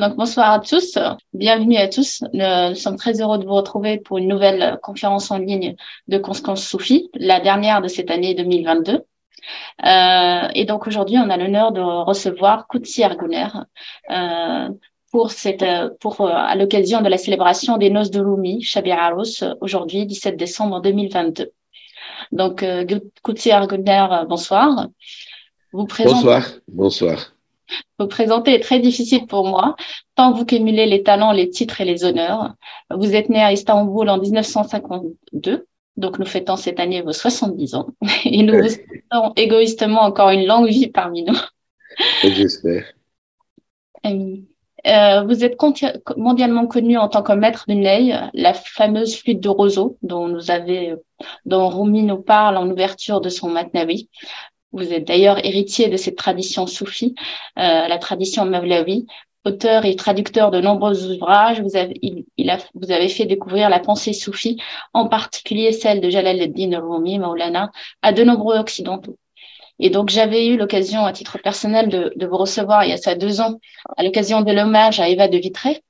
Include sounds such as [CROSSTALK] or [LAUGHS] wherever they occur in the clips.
Donc bonsoir à tous, bienvenue à tous. Nous, sommes très heureux de vous retrouver pour une nouvelle conférence en ligne de Constance Soufi, la dernière de cette année 2022. Euh, et donc aujourd'hui, on a l'honneur de recevoir Koutsi Argouner euh, pour cette, pour euh, à l'occasion de la célébration des noces de Rumi, Shabir aujourd'hui 17 décembre 2022. Donc euh, Koutsi Argouner, bonsoir. Vous présentez... Bonsoir, bonsoir. Vous présenter est très difficile pour moi, tant vous cumulez les talents, les titres et les honneurs. Vous êtes né à Istanbul en 1952, donc nous fêtons cette année vos 70 ans, [LAUGHS] et nous vous souhaitons égoïstement encore une longue vie parmi nous. J'espère. Euh, euh, vous êtes mondialement connu en tant que maître du ney, la fameuse flûte de roseau dont nous dont Rumi nous parle en ouverture de son Matnavi. Vous êtes d'ailleurs héritier de cette tradition soufie, euh, la tradition Mawlawi. Auteur et traducteur de nombreux ouvrages, vous avez, il, a, vous avez fait découvrir la pensée soufie, en particulier celle de Jalal al-Din Rumi, Maulana, à de nombreux occidentaux. Et donc, j'avais eu l'occasion, à titre personnel, de, de, vous recevoir il y a ça deux ans, à l'occasion de l'hommage à Eva de Vitré,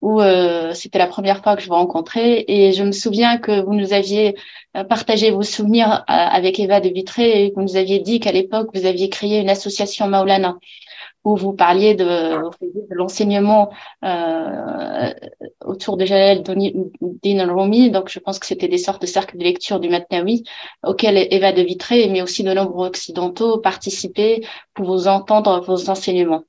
où euh, c'était la première fois que je vous rencontrais. Et je me souviens que vous nous aviez euh, partagé vos souvenirs euh, avec Eva de Vitré et que vous nous aviez dit qu'à l'époque, vous aviez créé une association Maulana où vous parliez de, de l'enseignement euh, autour de Jalal Din Rumi. Donc, je pense que c'était des sortes de cercles de lecture du Matnawi auxquels Eva de Vitré, mais aussi de nombreux occidentaux participaient pour vous entendre vos enseignements.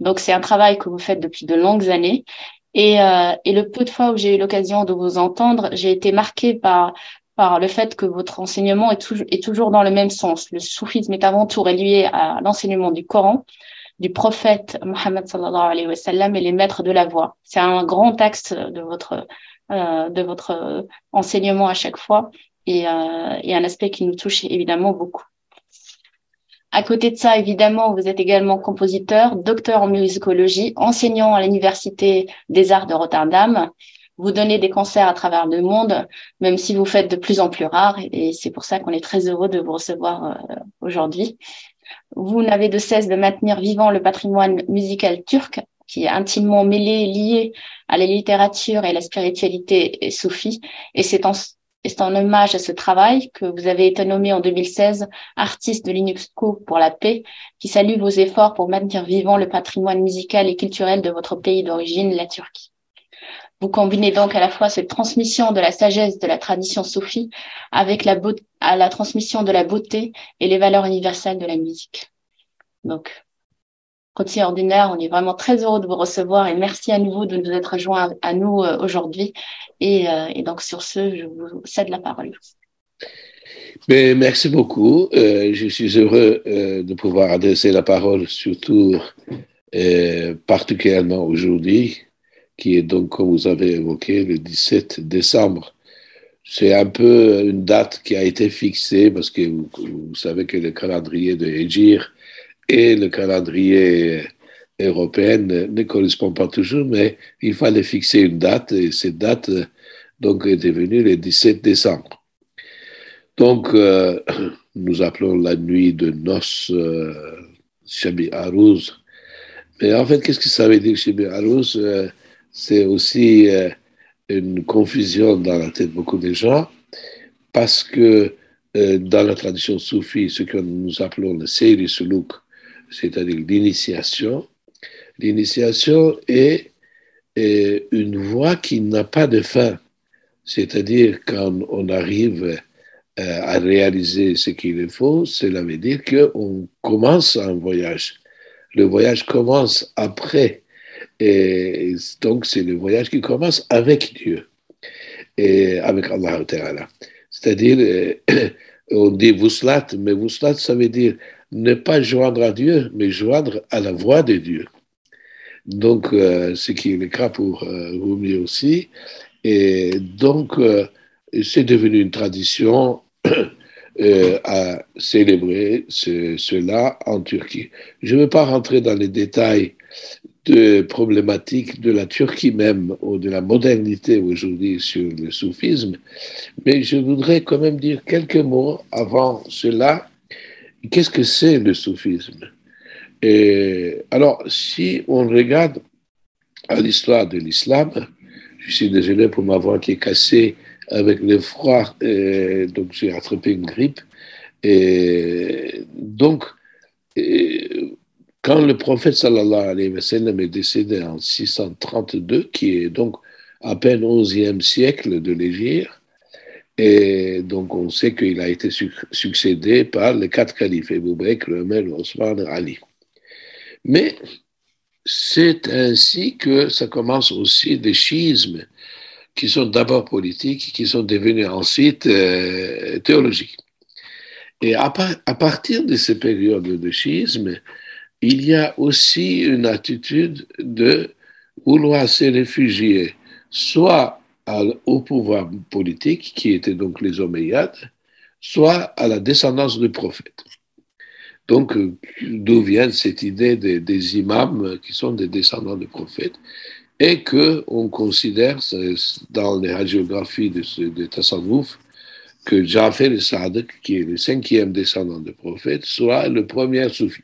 Donc, c'est un travail que vous faites depuis de longues années et, euh, et le peu de fois où j'ai eu l'occasion de vous entendre, j'ai été marquée par par le fait que votre enseignement est, toujours est toujours dans le même sens. Le soufisme est avant tout relié à l'enseignement du Coran, du prophète Mohammed sallallahu alayhi wa sallam et les maîtres de la voix. C'est un grand axe de votre euh, de votre enseignement à chaque fois et, euh, et un aspect qui nous touche évidemment beaucoup. À côté de ça, évidemment, vous êtes également compositeur, docteur en musicologie, enseignant à l'Université des Arts de Rotterdam. Vous donnez des concerts à travers le monde, même si vous faites de plus en plus rares, et c'est pour ça qu'on est très heureux de vous recevoir euh, aujourd'hui. Vous n'avez de cesse de maintenir vivant le patrimoine musical turc, qui est intimement mêlé, lié à la littérature et la spiritualité soufie, et c'est en et c'est en hommage à ce travail que vous avez été nommé en 2016 artiste de l'UNESCO pour la paix, qui salue vos efforts pour maintenir vivant le patrimoine musical et culturel de votre pays d'origine, la Turquie. Vous combinez donc à la fois cette transmission de la sagesse de la tradition soufie avec la, à la transmission de la beauté et les valeurs universelles de la musique. Donc, Ordinaire, on est vraiment très heureux de vous recevoir et merci à nouveau de nous être rejoints à nous euh, aujourd'hui. Et, euh, et, donc, sur ce, je vous cède la parole. Mais merci beaucoup. Euh, je suis heureux de pouvoir adresser la parole, surtout euh, particulièrement aujourd'hui, qui est donc, comme vous avez évoqué, le 17 décembre. C'est un peu une date qui a été fixée parce que vous, savez que le calendrier de Hejir et le calendrier européen ne correspond pas toujours, mais il fallait fixer une date et cette date donc est devenue le 17 décembre. Donc, euh, [COUGHS] nous appelons la nuit de noces euh, Shabi Aruz. Mais en fait, qu'est-ce que ça veut dire Shabi Aruz euh, C'est aussi euh, une confusion dans la tête de beaucoup de gens parce que euh, dans la tradition soufie, ce que nous appelons le Seyri Suluk, c'est-à-dire l'initiation. L'initiation est, une voie qui n'a pas de fin, c'est-à-dire quand on arrive euh, à réaliser ce qu'il faut, cela veut dire qu'on commence un voyage. Le voyage commence après, et donc c'est le voyage qui commence avec Dieu, et avec Allah C'est-à-dire, euh, [COUGHS] on dit Vuslat, mais Vuslat, ça veut dire ne pas joindre à Dieu, mais joindre à la voix de Dieu. Donc, euh, ce qui est le cas pour euh, aussi. Et donc, euh, c'est devenu une tradition [COUGHS] euh, à célébrer ce, cela en Turquie. Je ne veux pas rentrer dans les détails de problématiques de la Turquie même ou de la modernité aujourd'hui sur le soufisme, mais je voudrais quand même dire quelques mots avant cela Qu'est-ce que c'est le soufisme? Alors, si on regarde l'histoire de l'islam. Je suis désolé pour ma voix qui est cassée avec le froid, donc j'ai attrapé une grippe. Et donc, quand le prophète sallallahu alayhi wa sallam est décédé en 632, qui est donc à peine au XIe siècle de l'Égypte, et donc on sait qu'il a été succédé par les quatre califes, Abu Bakr, Omar, Osman, Ali. Mais c'est ainsi que ça commence aussi des schismes qui sont d'abord politiques, qui sont devenus ensuite euh, théologiques. Et à, à, partir de ces périodes de schisme, il y a aussi une attitude de vouloir se réfugier soit au pouvoir politique, qui était donc les Omeyyades, soit à la descendance du prophète. Donc, euh, d'où vient cette idée des, imams qui sont des descendants du prophète et que on considère dans les radiographies de, Tassawouf que Jafar el Sadek, qui est le cinquième descendant du prophète, soit le premier soufi.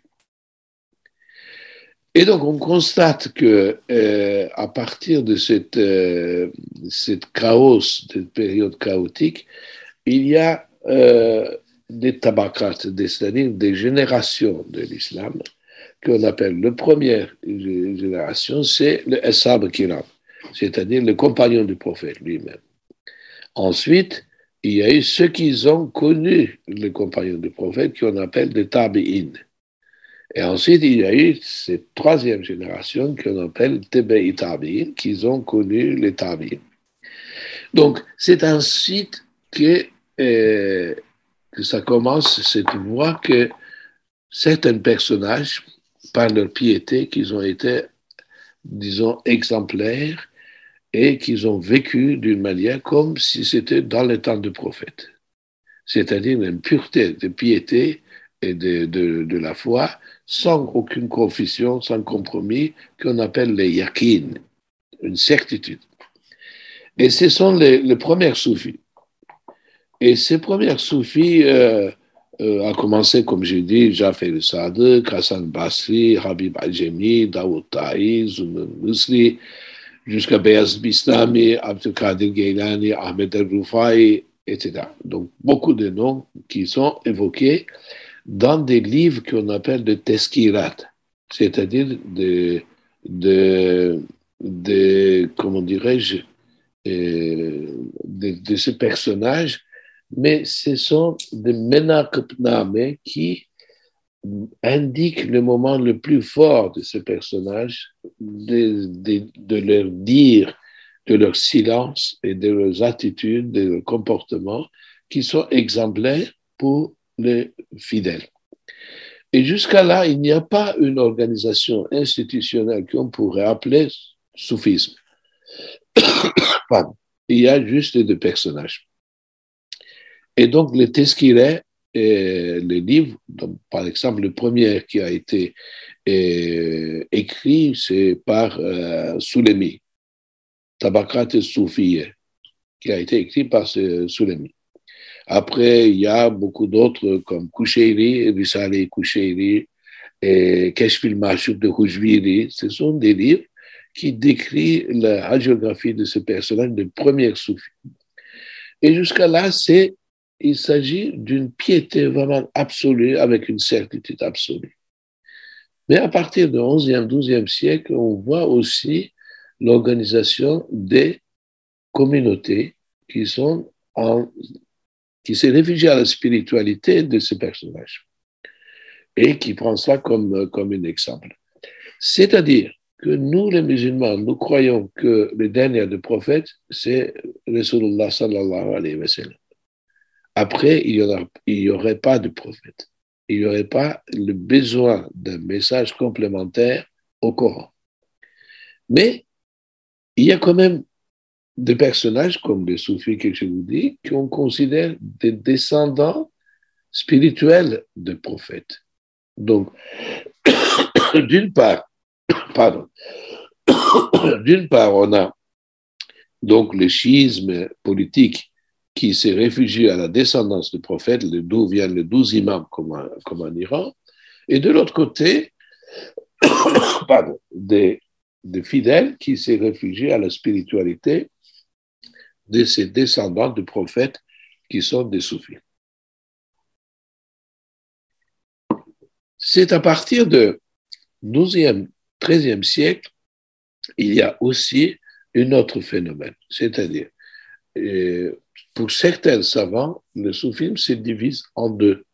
Et donc, on constate que euh, à partir de cette, euh, cette chaos, cette période chaotique, il y a euh, des tabakats, c'est-à-dire des générations de l'islam, qu'on appelle la première génération, c'est le Essab Kiram, c'est-à-dire le compagnon du prophète lui-même. Ensuite, il y a eu ceux qui ont connu le compagnon du prophète, qu'on appelle des Tabi'in. Et ensuite, il y a eu cette troisième génération qu'on appelle Tebe Tabi'in, qui ont connu les Tabi'in. Donc, c'est ainsi que, euh, que ça commence, cette voie que certains personnages, par leur piété, qu'ils ont été, disons, exemplaires et qu'ils ont vécu d'une manière comme si c'était dans le temps du prophète. C'est-à-dire une pureté de piété de, la foi sans aucune confession, sans compromis, qu'on appelle les yakin, une certitude. Et ce sont les, les premières soufis. Et ces premières soufis euh, euh, a commencé, comme j'ai dit, Jafar Sadiq, Hassan Basri, Habib Ajemi, Daoud Taïz, Musli, jusqu'à Beyaz Bistami, Abdelkadir Gailani, Ahmed El-Rufai, etc. Donc, beaucoup de noms qui sont évoqués dans des livres qu'on appelle de teskirat, c'est-à-dire de, de, de, comment dirais-je, euh, de, de, ce personnage, mais ce sont des menakpname qui indiquent le moment le plus fort de ce personnage, de, de, de leur dire, de leur silence et de leurs attitudes, de leurs comportements, qui sont exemplaires pour les fidèles. Et jusqu'à là, il n'y a pas une organisation institutionnelle qu'on pourrait appeler soufisme. [COUGHS] Il y a juste des personnages. Et donc, les Teskireh, les livres, par exemple, le premier qui a été euh, écrit, c'est par euh, Soulemi, Tabakrat et Soufiye, qui a été écrit par Soulemi. Après, il y a beaucoup d'autres comme Kusheiri, Risale Kusheiri et Keshfil Mashouk de Hujviri. Ce sont des livres qui décrivent la hagiographie de ce personnage de première soufie. Et jusqu'à là, c'est, il s'agit d'une piété vraiment absolue avec une certitude absolue. Mais à partir du 11e, 12e siècle, on voit aussi l'organisation des communautés qui sont en qui s'est réfugié à la spiritualité de ce personnage et qui prend ça comme, comme un exemple. C'est-à-dire que nous, les musulmans, nous croyons que le dernier des prophètes, c'est Rasulullah sallallahu alayhi wa sallam. Après, il n'y aurait pas de prophète. Il n'y aurait pas le besoin d'un message complémentaire au Coran. Mais il y a quand même des personnages comme les soufis que je vous dis, qu'on considère des descendants spirituels de prophètes. Donc, [COUGHS] d'une part, [COUGHS] pardon, [COUGHS] d'une part, on a donc le schisme politique qui s'est réfugié à la descendance de prophètes, d'où viennent les douze imams comme, comme en Iran, et de l'autre côté, pardon, des de fidèles qui s'est réfugié à la spiritualité de ces descendants de prophètes qui sont des soufis. C'est à partir du 12e, 13e siècle, il y a aussi un autre phénomène, c'est-à-dire, euh, pour certains savants, le soufisme se divise en deux.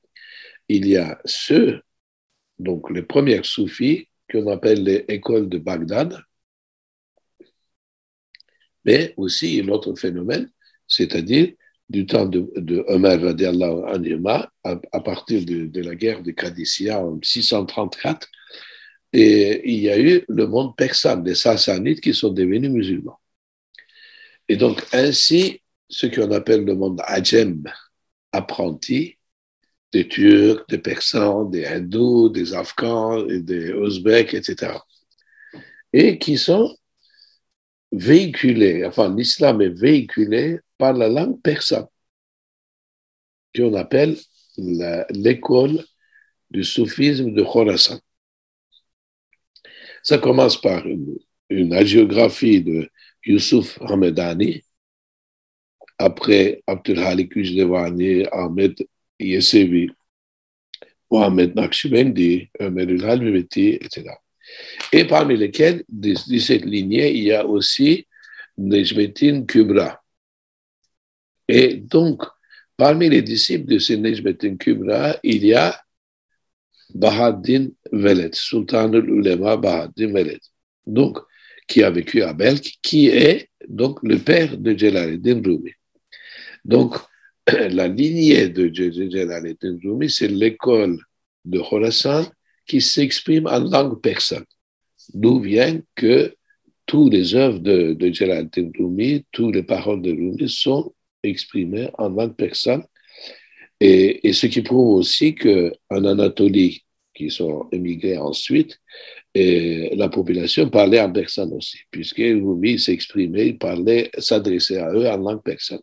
Il y a ceux, donc les premiers soufis, qu'on appelle les écoles de Bagdad, mais aussi un autre phénomène, c'est-à-dire du temps de, de Omar à, à partir de, la guerre de Qadisiyah en 634, et il y a eu le monde persan, les Sassanides qui sont devenus musulmans. Et donc ainsi, ce qu'on appelle le monde Ajem, apprenti, des Turcs, des Persans, des Hindous, des Afghans, des Ouzbeks, etc. Et qui sont véhiculés, enfin l'islam est véhiculé par la langue persane, qu'on appelle l'école du soufisme de Khorasan. Ça commence par une, une hagiographie de Youssouf Hamedani, après Abdulhalik Ujlewani, Ahmed Yesevi, Mohamed Naqshbendi, Ömerül Halviveti, etc. Et parmi lesquels, de, cette lignée, il y a aussi Nejmetin Kubra, et donc, parmi les disciples de ce Nejmetin Kubra, il y a Bahaddin Veled, Sultan ulema Bahaddin Veled, donc, qui a vécu à Belk, qui est donc le père de Jalaluddin Rumi. Donc, [CLEARS THROAT] la lignée de Jalaluddin Rumi, c'est l'école de Khorasan qui s'exprime en langue persane. D'où vient que toutes les œuvres de, de Jalaluddin Rumi, toutes les paroles de Rumi sont exprimé en langue persane. Et, ce qui prouve aussi qu'en Anatolie, qui sont émigrés ensuite, la population parlait en persane aussi, puisque Rumi s'exprimait, il parlait, s'adressait à eux en langue persane.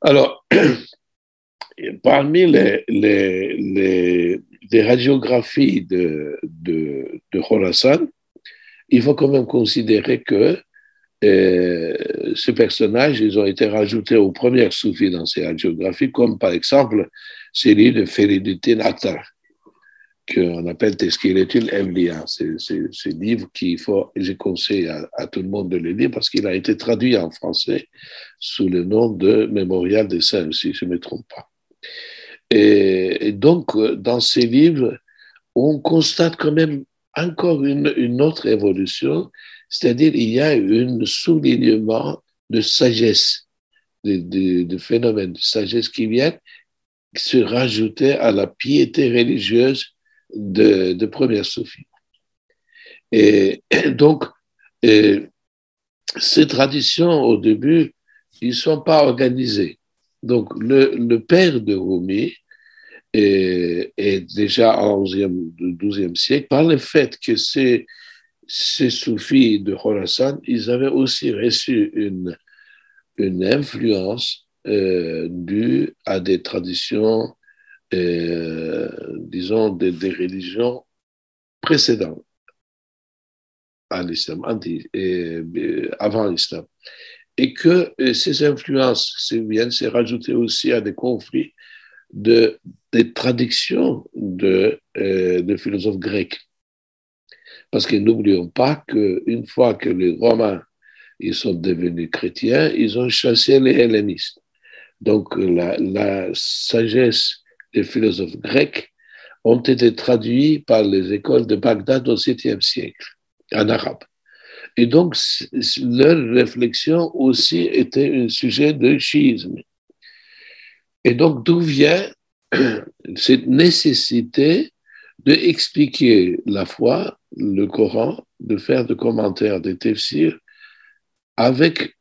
Alors, [CLEARS THROAT] parmi les, les radiographies de, de, de Khorasan, il faut quand même considérer que et ces personnages, ils ont été rajoutés aux premières soufis dans ces hagiographies, comme par exemple celui de Feriduddin Attar, qu'on appelle Teskiretul Evliya. C'est ce livre qu'il faut, je conseille à, tout le monde de le lire parce qu'il a été traduit en français sous le nom de Mémorial des Saints, si je ne me trompe pas. Et, donc, dans ces livres, on constate quand même encore une, autre évolution c'est-à-dire, il y a un soulignement de sagesse, de, phénomènes de sagesse qui viennent se rajouter à la piété religieuse de, de première Sophie. Et donc, ces traditions, au début, ils ne sont pas organisées. Donc, le, père de Rumi est, est déjà 11e, 12e siècle, par le fait que ces soufis de Khorasan, ils avaient aussi reçu une, influence euh, due à des traditions, euh, disons, des, des, religions précédentes à l'islam, euh, avant l'islam. Et que ces influences viennent se rajouter aussi à des conflits de, des traductions de, euh, de philosophes grecs parce que n'oublions pas qu'une fois que les Romains ils sont devenus chrétiens, ils ont chassé les hellénistes. Donc la, sagesse des philosophes grecs ont été traduits par les écoles de Bagdad au 7e siècle, en arabe. Et donc, leur réflexion aussi était un sujet de schisme. Et donc, d'où vient [CLEARS THROAT] cette nécessité d'expliquer la foi le Coran, de faire des commentaires, des tafsirs avec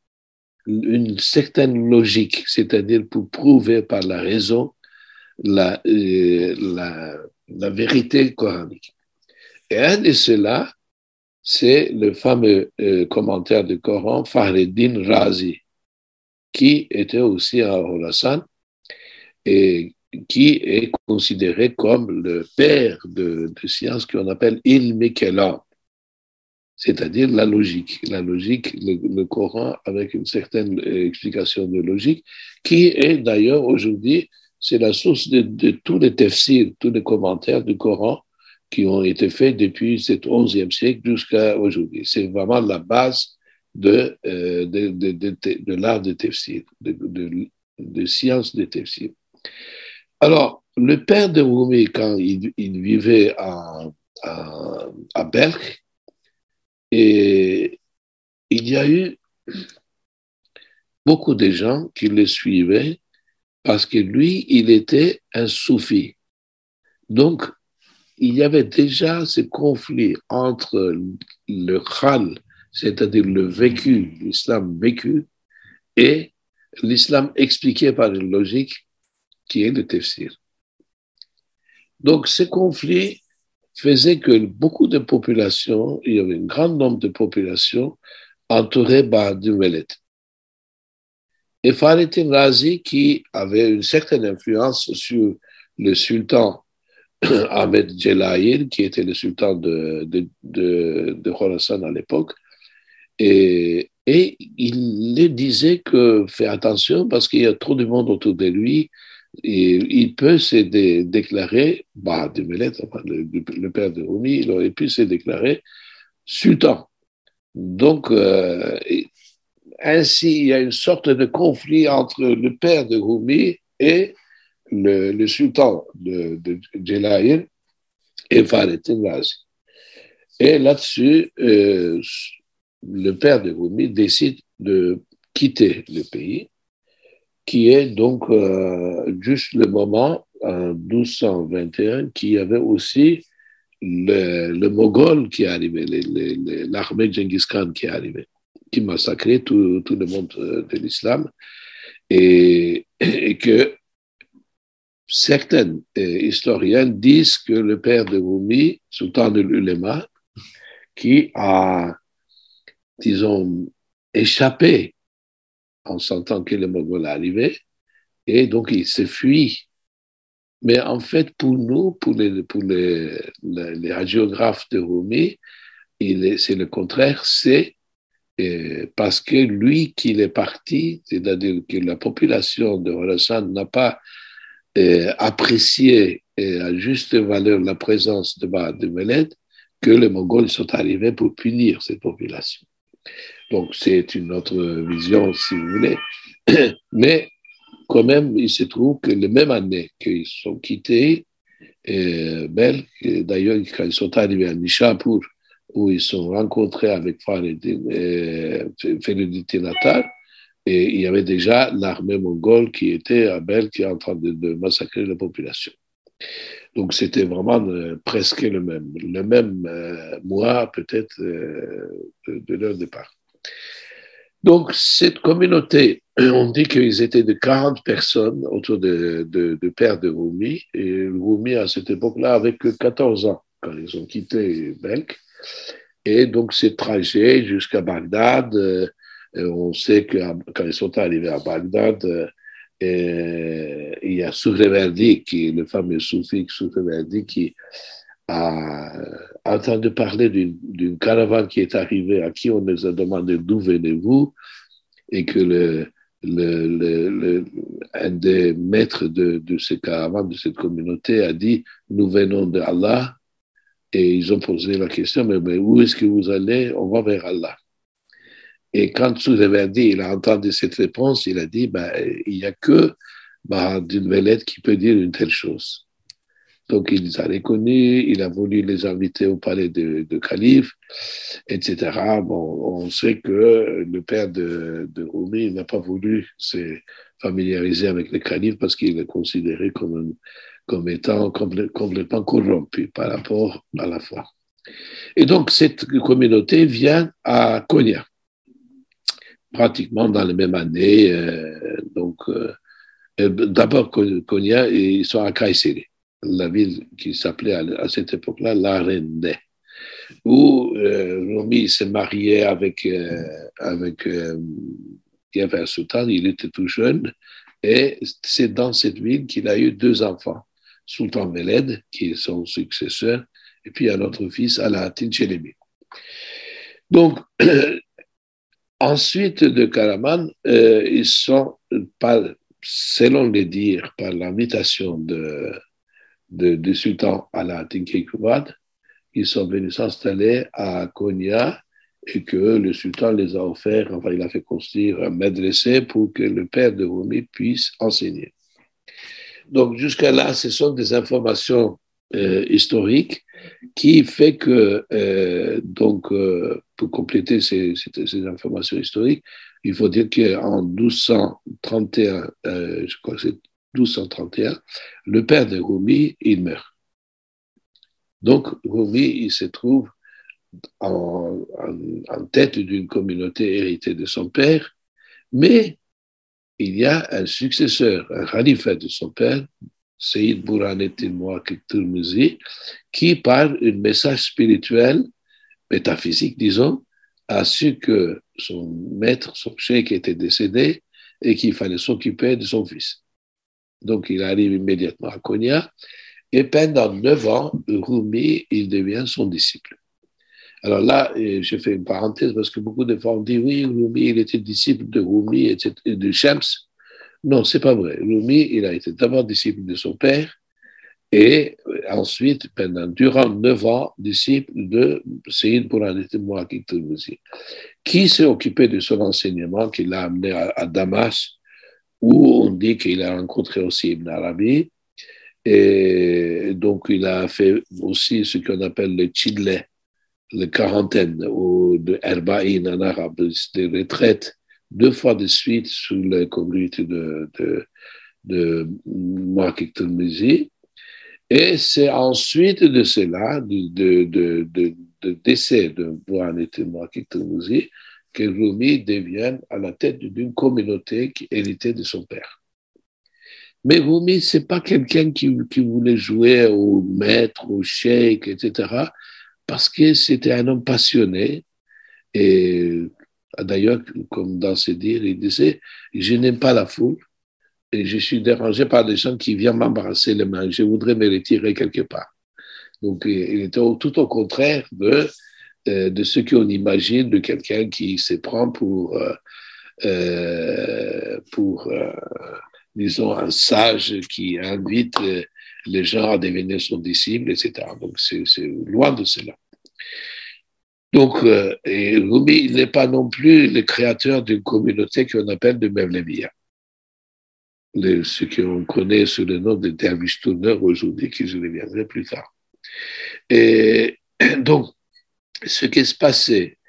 une certaine logique, c'est-à-dire pour prouver par la raison la, euh, la, la, vérité coranique. Et un de ceux-là, c'est le fameux euh, commentaire du Coran, Fahreddin Razi, qui était aussi à Khorasan et qui est considéré comme le père de, de sciences qu'on appelle ilmi kelam, c'est-à-dire la logique. La logique, le, Coran avec une certaine euh, explication de logique, qui est d'ailleurs aujourd'hui, c'est la source de, tous les tafsirs, tous les commentaires du Coran qui ont été faits depuis ce 11e siècle jusqu'à aujourd'hui. C'est vraiment la base de, euh, de, de, l'art de tafsir, de, science de tafsir. Alors, le père de Rumi, quand il, vivait à, à, il y a eu beaucoup de gens qui le suivaient parce que lui, il était un soufi. Donc, il y avait déjà ce conflit entre le khal, c'est-à-dire le vécu, l'islam vécu, et l'islam expliqué par une logique qui est le tafsir. Donc, ce conflit faisait que beaucoup de populations, il y avait un grand nombre de populations entourées par du Welet. Et Faritin Razi, qui avait une certaine influence sur le sultan [CLEARS THROAT] Ahmed Jelaïl, qui était le sultan de, de, de, de Khorasan à l'époque, et, et il lui disait que fais attention parce qu'il y a trop de monde autour de lui, il peut se déclarer, bah, de le, père de Rumi, il aurait pu se déclarer sultan. Donc, euh, ainsi, il y a une sorte de conflit entre le père de Rumi et le, sultan de, de et Farid Razi. Et là-dessus, euh, le père de Rumi décide de quitter le pays qui est donc euh, juste le moment, en 1221, qui avait aussi le, le Mogol qui est arrivé, l'armée de Genghis Khan qui est arrivée, qui massacrait tout, le monde euh, de l'islam, et, et, que certains euh, historiens disent que le père de Rumi, Sultan de l'Ulema, qui a, disons, échappé en sentant que le Mogol arrivait, et donc il s'est fui. Mais en fait, pour nous, pour les, pour de Rumi, c'est le contraire, c'est euh, parce que lui qu'il est parti, c'est-à-dire que la population de Khorasan n'a pas euh, apprécié à juste valeur la présence de, de Meled, que les Mongols sont arrivés pour punir cette population. Donc, c'est une autre vision, si vous voulez. [CLEARS THROAT] Mais quand même, il se trouve que la même année qu'ils sont quittés, euh, d'ailleurs, quand ils sont arrivés à Nishapur, où ils sont rencontrés avec euh, Natal, et il y avait déjà l'armée mongole qui était à Bel, qui est en train de, massacrer la population. Donc c'était vraiment euh, presque le même, le même euh, mois peut-être de, de, leur départ. Donc, cette communauté, [CLEARS THROAT] on dit qu'ils étaient de 40 personnes autour de, de, père de Rumi. Et Rumi, à cette époque-là, avait que 14 ans quand ils ont quitté Belk. Et donc, ce trajet jusqu'à Bagdad, euh, on sait que quand ils sont arrivés à Bagdad, euh, il y a Soufreverdi, qui le fameux soufi Soufreverdi, qui a entendu parler d'une caravane qui est arrivée, à qui on nous a demandé d'où venez-vous, et que le, un des maîtres de, de ces caravanes, de cette communauté, a dit Nous venons d'Allah. Et ils ont posé la question mais où est-ce que vous allez? On va vers Allah. Et quand Souleverdi il a entendu cette réponse, il a dit ben, Il n'y a que bah, d'une velette qui peut dire une telle chose. Donc il les a reconnus, il a voulu les inviter au palais de, de calife, etc. Bon, on sait que le père de, de Rumi n'a pas voulu se familiariser avec le calife parce qu'il est considéré comme, comme étant complètement corrompu par rapport à la foi. Et donc cette communauté vient à Konya, pratiquement dans la même année. Euh, donc euh, d'abord Konya, ils sont à Kayseri la ville qui s'appelait à, cette époque-là l'Arène, où euh, Rumi s'est marié avec, euh, avec Sultan, il était tout jeune, et c'est dans cette ville qu'il a eu deux enfants, Sultan Veled, qui est son successeur, et puis un autre fils, Alaaddin Chelemi. Donc, [CLEARS THROAT] ensuite de Karaman, euh, ils sont, selon les dires, par l'invitation de, du sultan Ala Kubad, ils sont venus s'installer à Konya et que le sultan les a offert, enfin, il a fait construire un medressé pour que le père de Rumi puisse enseigner. Donc, jusqu'à là, ce sont des informations euh, historiques qui fait que, euh, donc, euh, pour compléter ces, informations historiques, il faut dire qu'en 1231, je crois que c'est 1231, le père de Rumi, il meurt. Donc, Rumi, il se trouve en, tête d'une communauté héritée de son père, mais il y a un successeur, un khalifa de son père, Sayyid Bouraneddin Mouakik Turmuzi, qui, par un message spirituel, métaphysique, disons, a su que son maître, son cheikh était décédé et qu'il fallait s'occuper de son fils. Donc il arrive immédiatement à Konya et pendant neuf ans, Rumi, il devient son disciple. Alors là, je fais une parenthèse parce que beaucoup de fois on dit oui, Rumi, il était disciple de Rumi et de Shams. Non, c'est pas vrai. Rumi, il a été d'abord disciple de son père et ensuite, pendant, durant neuf ans, disciple de Sayyid Mouakik qui s'est occupé de son enseignement, qui l'a amené à, Damas, où on dit qu'il a rencontré aussi Ibn Arabi. Et donc, il a fait aussi ce qu'on appelle le chidle, les quarantaine ou de Herba'in en arabe, des retraites deux fois de suite sous la communauté de, de, de Et c'est ensuite de cela, de, de, de, de décès de Mohamed Markik que Rumi devient à la tête d'une communauté qui héritait de son père. Mais Rumi, c'est pas quelqu'un qui, qui, voulait jouer au maître, au cheikh, etc parce que c'était un homme passionné. Et d'ailleurs, comme dans ses dires, il disait, je n'aime pas la foule et je suis dérangé par des gens qui viennent m'embrasser les mains. Je voudrais me retirer quelque part. Donc, il était tout au contraire de, euh, de ce qu'on imagine de quelqu'un qui se prend pour, euh, euh, disons, un sage qui invite les gens à devenir son disciple, etc. Donc, c'est loin de cela. Donc, euh, Rumi n'est pas non plus le créateur d'une communauté qu'on appelle de Mevlevia. Ce qu'on connaît sous le nom de Dervish Tourneur aujourd'hui, qui je reviendrai plus tard. Et [CLEARS THROAT] donc, ce qui se passait,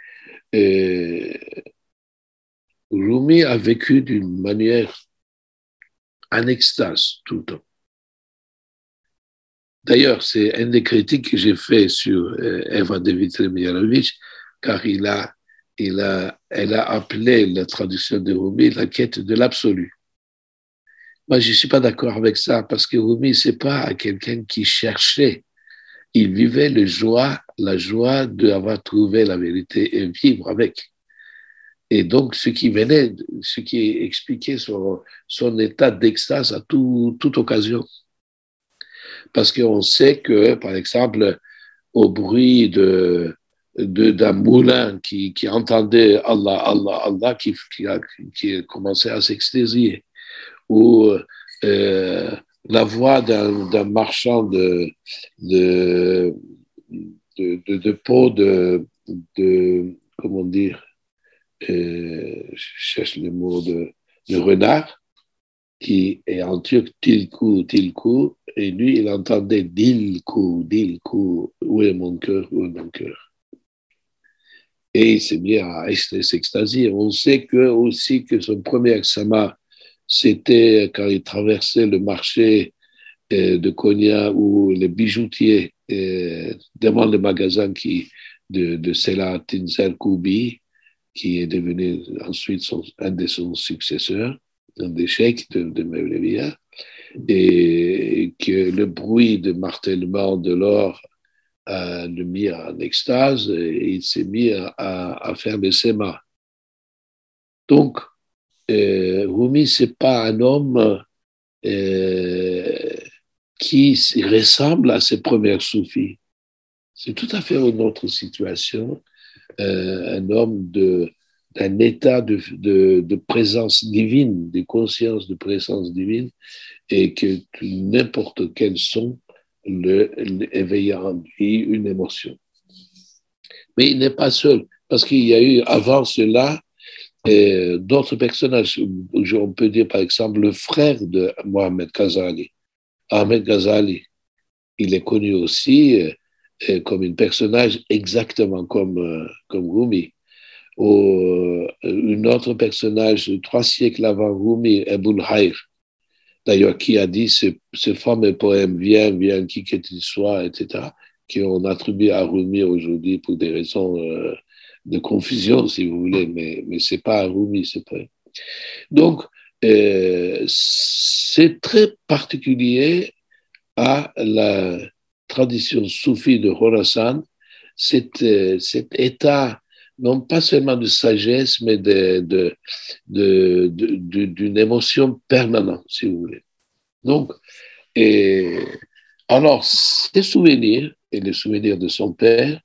euh, Rumi a vécu d'une manière en extase tout le temps. D'ailleurs, c'est un des critiques que j'ai fait sur euh, Eva Devitri car il a, il a, elle a appelé la traduction de Rumi la quête de l'absolu. Moi, je ne suis pas d'accord avec ça, parce que Rumi, c'est pas quelqu'un qui cherchait. Il vivait le joie, la joie d'avoir trouvé la vérité et vivre avec. Et donc, ce qui venait, ce qui expliquait son, son état d'extase à tout, toute occasion parce qu'on sait que, par exemple, au bruit de d'un moulin qui, qui, entendait Allah, Allah, Allah, qui, qui, a, qui commençait à s'extasier, ou euh, la voix d'un marchand de, de, de, peau de, de, comment dire, euh, je cherche le mot de, de renard, qui est en turc tilku, tilku, et lui, il entendait dilku, dilku, où est mon cœur, où est mon cœur? Et il s'est mis à s'extasier. On sait que, aussi que son premier examen, c'était quand il traversait le marché euh, de Konya où les bijoutiers euh, devant le magasin qui, de, de Sela Koubi, qui est devenu ensuite un de ses successeurs, un des chèques de, de et que le bruit de martèlement de l'or a le mis en extase et il s'est mis à, fermer ses mains. Donc, euh, Rumi, c'est pas un homme euh, qui ressemble à ses premières soufis. C'est tout à fait une autre situation. euh, un homme d'un état de, présence divine, de conscience de présence divine, et que n'importe quel son le, en lui une émotion. Mais il n'est pas seul, parce qu'il y a eu avant cela euh, d'autres personnages. On peut dire par exemple le frère de Mohamed Ghazali, Ahmed Ghazali. Il est connu aussi euh, euh, comme un personnage exactement comme, comme Rumi. Ou un autre personnage trois siècles avant Rumi, Ebul Hayr, d'ailleurs qui a dit ce, ce fameux poème Viens, viens, qui que tu sois, etc., qu'on attribue à Rumi aujourd'hui pour des raisons de confusion, si vous voulez, mais, mais ce n'est pas Rumi, c'est pas. Donc, euh, c'est très particulier à la tradition soufie de Khorasan, cet, euh, cet état, non pas seulement de sagesse, mais d'une de, de, émotion permanente, si vous voulez. Donc, et, alors, ces souvenirs, et les souvenirs de son père,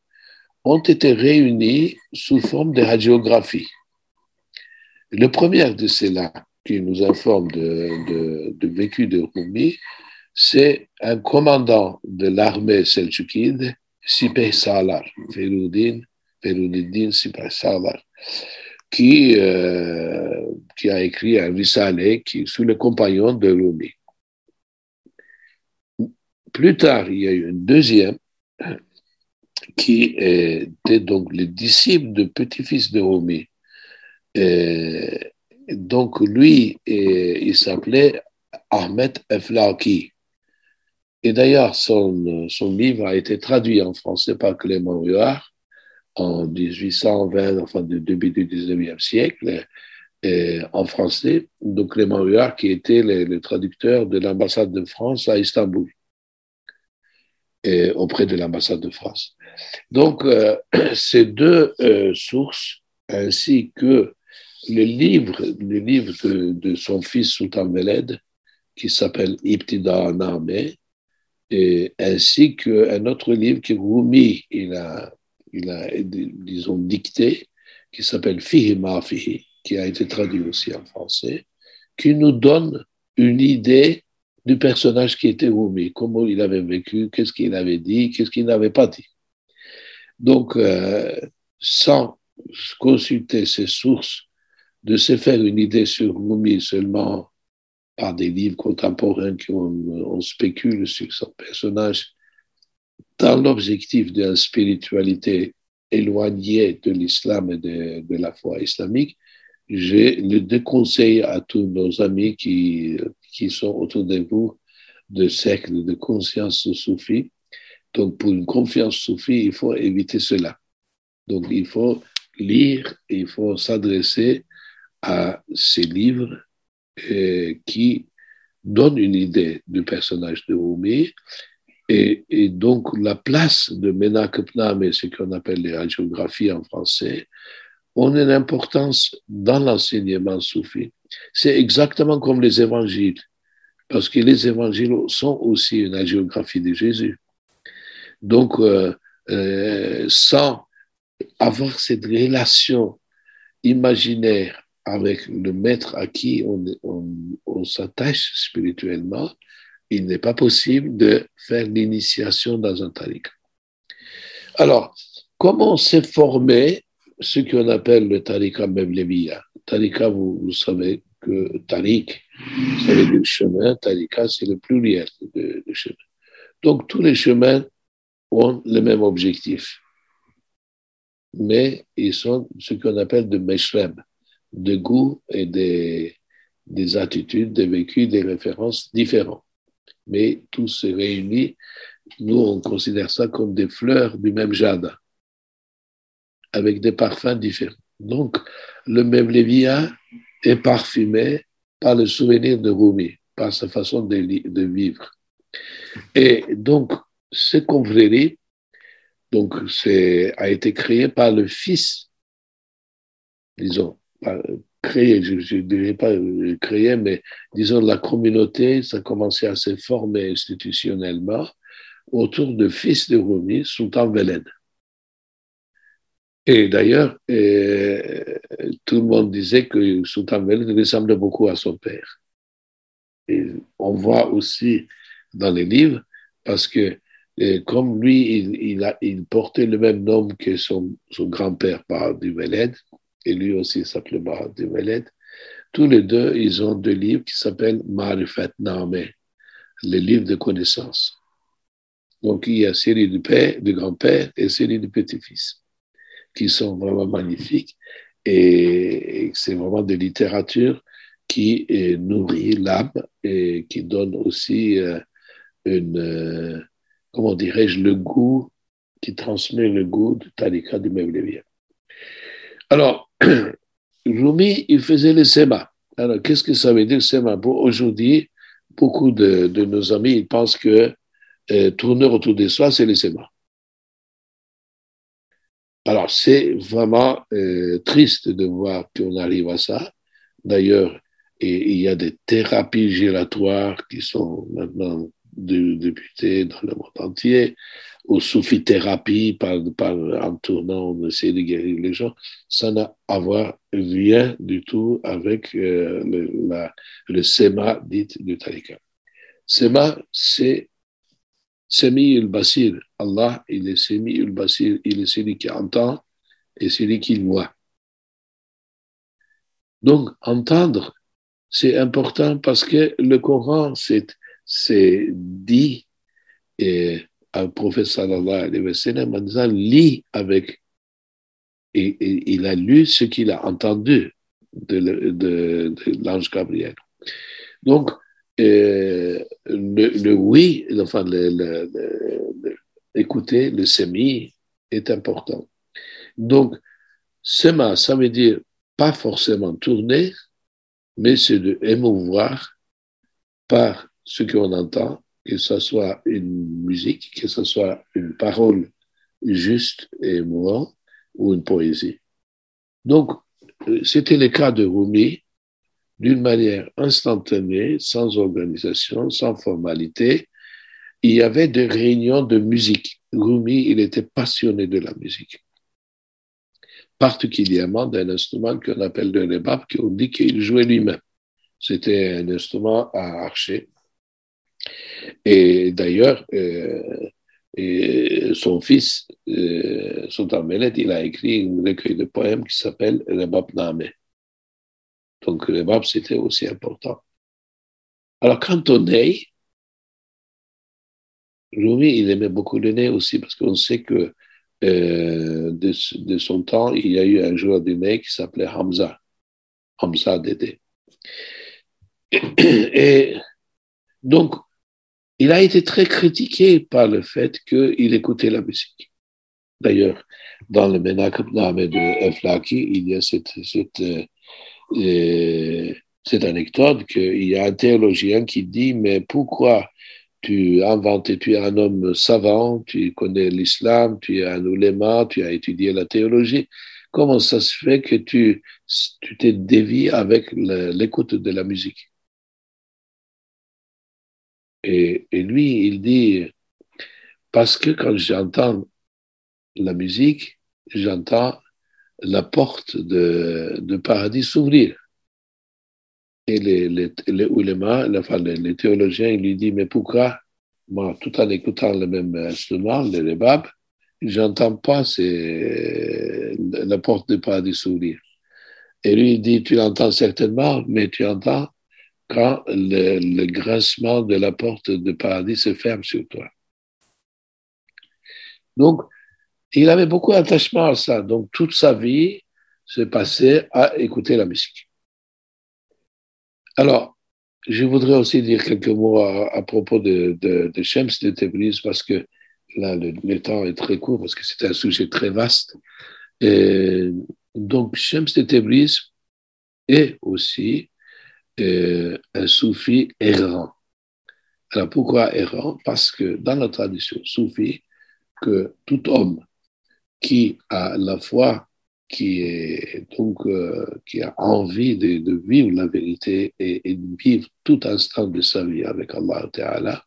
ont été réunis sous forme de radiographie. Le premier de ceux-là, qui nous informe de, de, vécu de Rumi, c'est un commandant de l'armée selçukide, Sipeh Salar, Feruddin, Feruddin Sipeh Salar, qui, euh, qui a écrit un risale qui sous le compagnon de Rumi. Plus tard, il y a eu une deuxième qui était donc le disciple de petit-fils de Rumi. donc lui, il s'appelait Ahmed Eflaki. Et d'ailleurs, son, son, livre a été traduit en français par Clément Huard en 1820, enfin du début du 19e siècle, en français. Donc Clément Huard qui était le traducteur de l'ambassade de France à Istanbul et auprès de l'ambassade de France. Donc, euh, [CLEARS THROAT] ces deux euh, sources, ainsi que le livre, le livre de, son fils Sultan Veled, qui s'appelle Ibtida Name, et ainsi qu'un autre livre que Rumi il a, il a, disons, dicté, qui s'appelle Fihi Fihi, qui a été traduit aussi en français, qui nous donne une idée du personnage qui était Rumi, comment il avait vécu, qu'est-ce qu'il avait dit, qu'est-ce qu'il n'avait pas dit. Donc, euh, sans consulter ces sources, de se faire une idée sur Rumi seulement par des livres contemporains qui on, spécule sur son personnage, dans l'objectif d'une spiritualité éloignée de l'islam et de, de, la foi islamique, je le déconseille à tous nos amis qui, qui sont autour de vous de cercles de conscience soufis donc, pour une confiance soufie, il faut éviter cela. Donc, il faut lire, il faut s'adresser à ces livres euh, qui donnent une idée du personnage de Rumi. Et, donc, la place de Menak Pnam ce qu'on appelle les radiographies en français, ont une importance dans l'enseignement soufi. C'est exactement comme les évangiles, parce que les évangiles sont aussi une hagiographie de Jésus. Donc, euh, euh, sans avoir cette relation imaginaire avec le maître à qui on, s'attache spirituellement, il n'est pas possible de faire l'initiation dans un tariq. Alors, comment s'est formé ce qu'on appelle le tariqa Mevleviya Tariqa, vous, vous, savez que tariq, c'est le chemin, tariqa, c'est le pluriel de, de chemin. Donc, tous les chemins ont le même objectif. Mais ils sont ce qu'on appelle de meshrem, de goût et des, des attitudes, des vécus, des références différents. Mais tous se réunissent. Nous, on considère ça comme des fleurs du même jardin, avec des parfums différents. Donc, le même Lévia est parfumé par le souvenir de Rumi, par sa façon de, vivre. Et donc, ce confrérie donc, a été créé par le fils, disons, créé, je ne dirais pas créé, mais disons, la communauté, ça a commencé à se former institutionnellement autour du fils de Rumi, Sultan Veled. Et d'ailleurs, tout le monde disait que Sultan Veled ressemblait beaucoup à son père. On voit aussi dans les livres, parce que comme lui, il, portait le même nom que son, grand-père, Bahad du et lui aussi s'appelait du Veled, tous les deux, ils ont deux livres qui s'appellent Marifat Name, les livres de connaissances. Donc, il y a série du père, du grand-père et série du petit-fils, qui sont vraiment magnifiques. Et c'est vraiment de littérature qui nourrit l'âme et qui donne aussi euh, une, euh, comment dirais-je, le goût, qui transmet le goût du Talika du Mevlevia. Alors, [CLEARS THROAT] Rumi, il faisait le SEMA. Alors, qu'est-ce que ça veut dire SEMA Aujourd'hui, beaucoup de, nos amis pensent que euh, tourner autour de soi, c'est le SEMA. Alors, c'est vraiment euh, triste de voir qu'on arrive à ça. D'ailleurs, il y a des thérapies giratoires qui sont maintenant débutées dans le monde entier ou soufithérapie par, en tournant, on essaie de guérir les gens, ça n'a à voir rien du tout avec euh, le, le SEMA dit du Tariqa. SEMA, c'est Semi ul Basir. Allah, il est Semi ul Basir, il est celui qui entend et celui qui voit. Donc, entendre, c'est important parce que le Coran, c'est dit et un prophète sallallahu alayhi wa sallam en disant avec il a lu ce qu'il a entendu de, l'ange Gabriel. Donc, euh, le, oui, enfin, le, écouter, le semi est important. Donc, sema, ça veut dire pas forcément tourner, mais c'est de émouvoir par ce qu'on entend que ce soit une musique, que ce soit une parole juste et émouvante ou une poésie. Donc, euh, c'était le cas de Rumi, d'une manière instantanée, sans organisation, sans formalité. Il y avait des réunions de musique. Rumi, il était passionné de la musique, particulièrement d'un instrument qu'on appelle le rebab, qu'on dit qu'il jouait lui-même. C'était un instrument à archer et d'ailleurs, euh, son fils, euh, Sultan il a écrit un recueil de poèmes qui s'appelle Rebab Name. Donc, Rebab, c'était aussi important. Alors, quant au ney, Rumi, il aimait beaucoup le ney aussi parce qu'on sait que euh, de, son temps, il y a eu un joueur du ney qui s'appelait Hamza, Hamza Dédé. Et donc, il a été très critiqué par le fait qu'il écoutait la musique. D'ailleurs, dans le Menakab de Eflaki, il y a cette, cette, euh, cette anecdote qu'il y a un théologien qui dit, mais pourquoi tu as inventé, tu es un homme savant, tu connais l'islam, tu es un ouléma, tu as étudié la théologie, comment ça se fait que tu t'es dévié avec l'écoute de la musique? Et, lui, il dit, parce que quand j'entends la musique, j'entends la porte de, paradis s'ouvrir. Et les, les, enfin les, théologiens, ils lui disent, mais pourquoi, moi, tout en écoutant le même instrument, le rebab, j'entends pas la porte de paradis s'ouvrir. Et lui, il dit, tu l'entends certainement, mais tu entends quand le, grincement de la porte de paradis se ferme sur toi. Donc, il avait beaucoup d'attachement à ça. Donc, toute sa vie se passait à écouter la musique. Alors, je voudrais aussi dire quelques mots à, propos de, de, de Shems de parce que là, le, temps est très court parce que c'est un sujet très vaste. Donc, Shems de Tabriz est aussi euh, un soufi errant. Alors pourquoi errant? Parce que dans la tradition soufie, que tout homme qui a la foi, qui est donc euh, qui a envie de, vivre la vérité et, de vivre tout instant de sa vie avec Allah Ta'ala,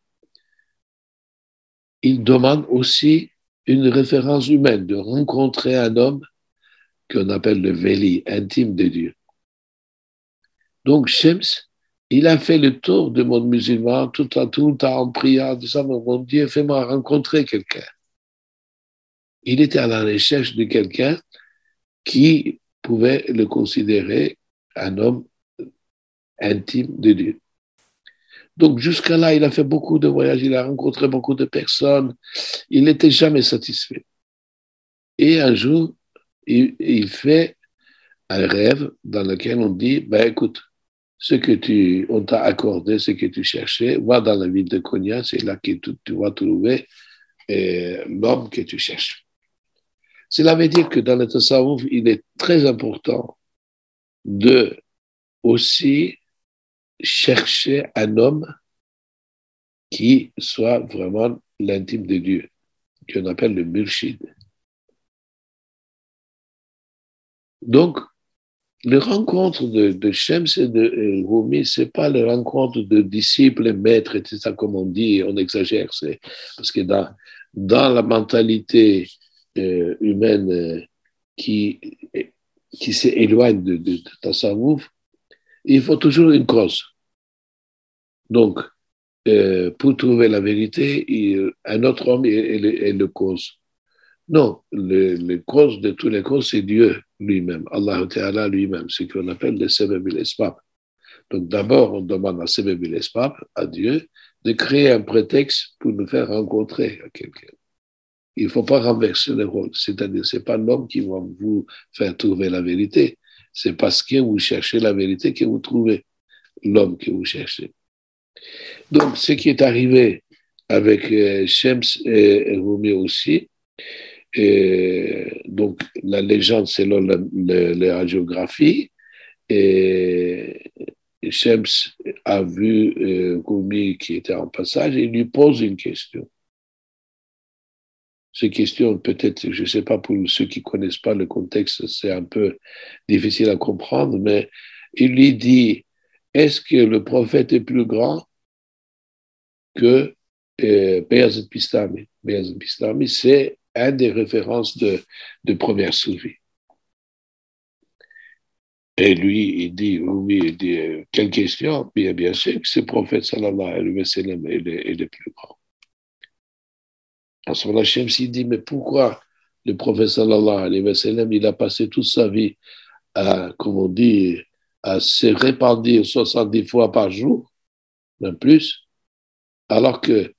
il demande aussi une référence humaine, de rencontrer un homme qu'on appelle le Veli, intime de Dieu. Donc, Shems, il a fait le tour du monde musulman tout en tout en priant, en disant, mon Dieu, fais-moi rencontrer quelqu'un. Il était à la recherche de quelqu'un qui pouvait le considérer un homme intime de Dieu. Donc jusqu'à là, il a fait beaucoup de voyages, il a rencontré beaucoup de personnes, il n'était jamais satisfait. Et un jour, il, fait un rêve dans lequel on dit, ben écoute, ce que tu, on t'a accordé, ce que tu cherchais, va dans la ville de Konya, c'est là que tu, vas trouver euh, l'homme que tu cherches. Cela veut dire que dans le tasawwuf, il est très important de aussi chercher un homme qui soit vraiment l'intime de Dieu, qu'on appelle le murshid. Donc, les rencontres de, de Shems et de Rumi, ce n'est pas les rencontres de disciples et maîtres, et ça comme on dit, on exagère. Parce que dans, la mentalité euh, humaine euh, qui, qui s'éloigne de, de, il faut toujours une cause. Donc, euh, pour trouver la vérité, un autre homme est, le cause. Non, le, cause de tous les causes, c'est Dieu lui-même, Allah Ta'ala lui-même, ce qu'on appelle le Sebeb Espab. Donc d'abord, on demande à Sebeb Espab, à Dieu, de créer un prétexte pour nous faire rencontrer quelqu'un. Il ne faut pas renverser le rôle, c'est-à-dire ce n'est pas l'homme qui va vous faire trouver la vérité, c'est parce que vous cherchez la vérité que vous trouvez l'homme que vous cherchez. Donc, ce qui est arrivé avec euh, Shems et Rumi aussi, et donc la légende selon la, radiographie, et Shems a vu euh, Rumi qui était en passage et lui pose une question. Ces questions, peut-être, je ne sais pas pour ceux qui ne connaissent pas le contexte, c'est un peu difficile à comprendre, mais il lui dit, est-ce que le prophète est plus grand que euh, Beyazid Bistami? Beyazid Bistami, c'est une des références de, première soufie. Et lui, il dit, oui, il dit, euh, quelle question? Bien, bien sûr que ce prophète sallallahu alayhi wa sallam est le, plus grand. À ce moment-là, il dit, mais pourquoi le prophète sallallahu alayhi wa sallam, il a passé toute sa vie à, comme on dit, à se répandre 70 fois par jour, même plus, alors que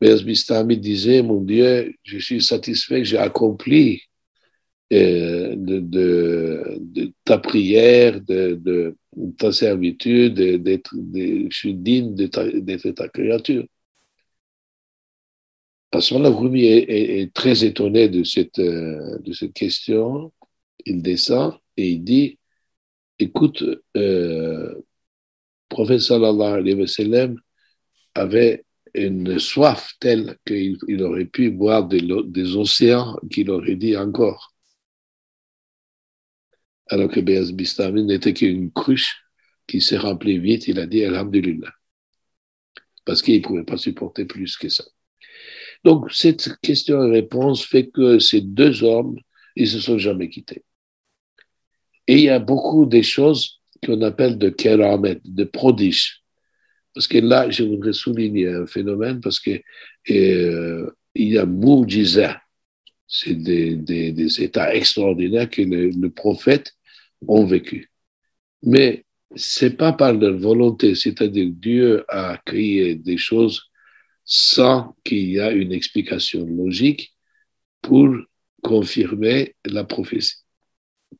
Béaz Bistami disait, mon Dieu, je suis satisfait, j'ai accompli euh, de, ta prière, de, ta servitude, je suis digne d'être ta, créature. À ce moment-là, Rumi est, très étonné de cette, euh, de cette question. Il descend et il dit, écoute, euh, prophète sallallahu alayhi wa sallam avait une soif telle qu'il aurait pu boire des, océans qu'il aurait dit encore. Alors que Béaz Bistami n'était qu'une cruche qui s'est remplie vite, il a dit Alhamdulillah. Parce qu'il ne pouvait pas supporter plus que ça. Donc, cette question-réponse fait que ces deux hommes, ils se sont jamais quittés. Et il y a beaucoup de choses qu'on appelle de keramet, de prodiges. Parce que là, je voudrais souligner un phénomène parce que euh, il y a Moujisa. C'est des, des, états extraordinaires que le, le prophète ont vécu. Mais c'est pas par leur volonté, c'est-à-dire Dieu a créé des choses sans qu'il y ait une explication logique pour confirmer la prophétie,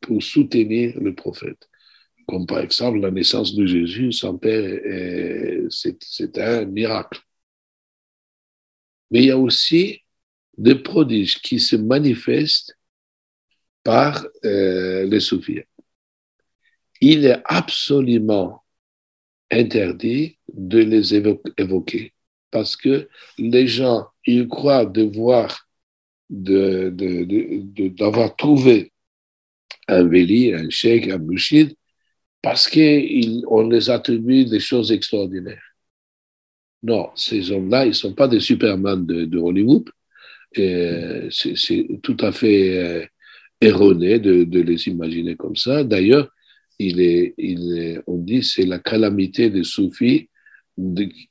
pour soutenir le prophète comme par exemple la naissance de Jésus, son père, c'est un miracle. Mais il y a aussi des prodiges qui se manifestent par euh, les soufis. Il est absolument interdit de les évoquer parce que les gens, ils croient devoir d'avoir trouvé un véli, un cheikh, un bouchid, parce qu'on les attribue des choses extraordinaires. Non, ces hommes-là, ils ne sont pas des Superman de, Hollywood. C'est tout à fait euh, erroné de, les imaginer comme ça. D'ailleurs, on dit c'est la calamité des soufis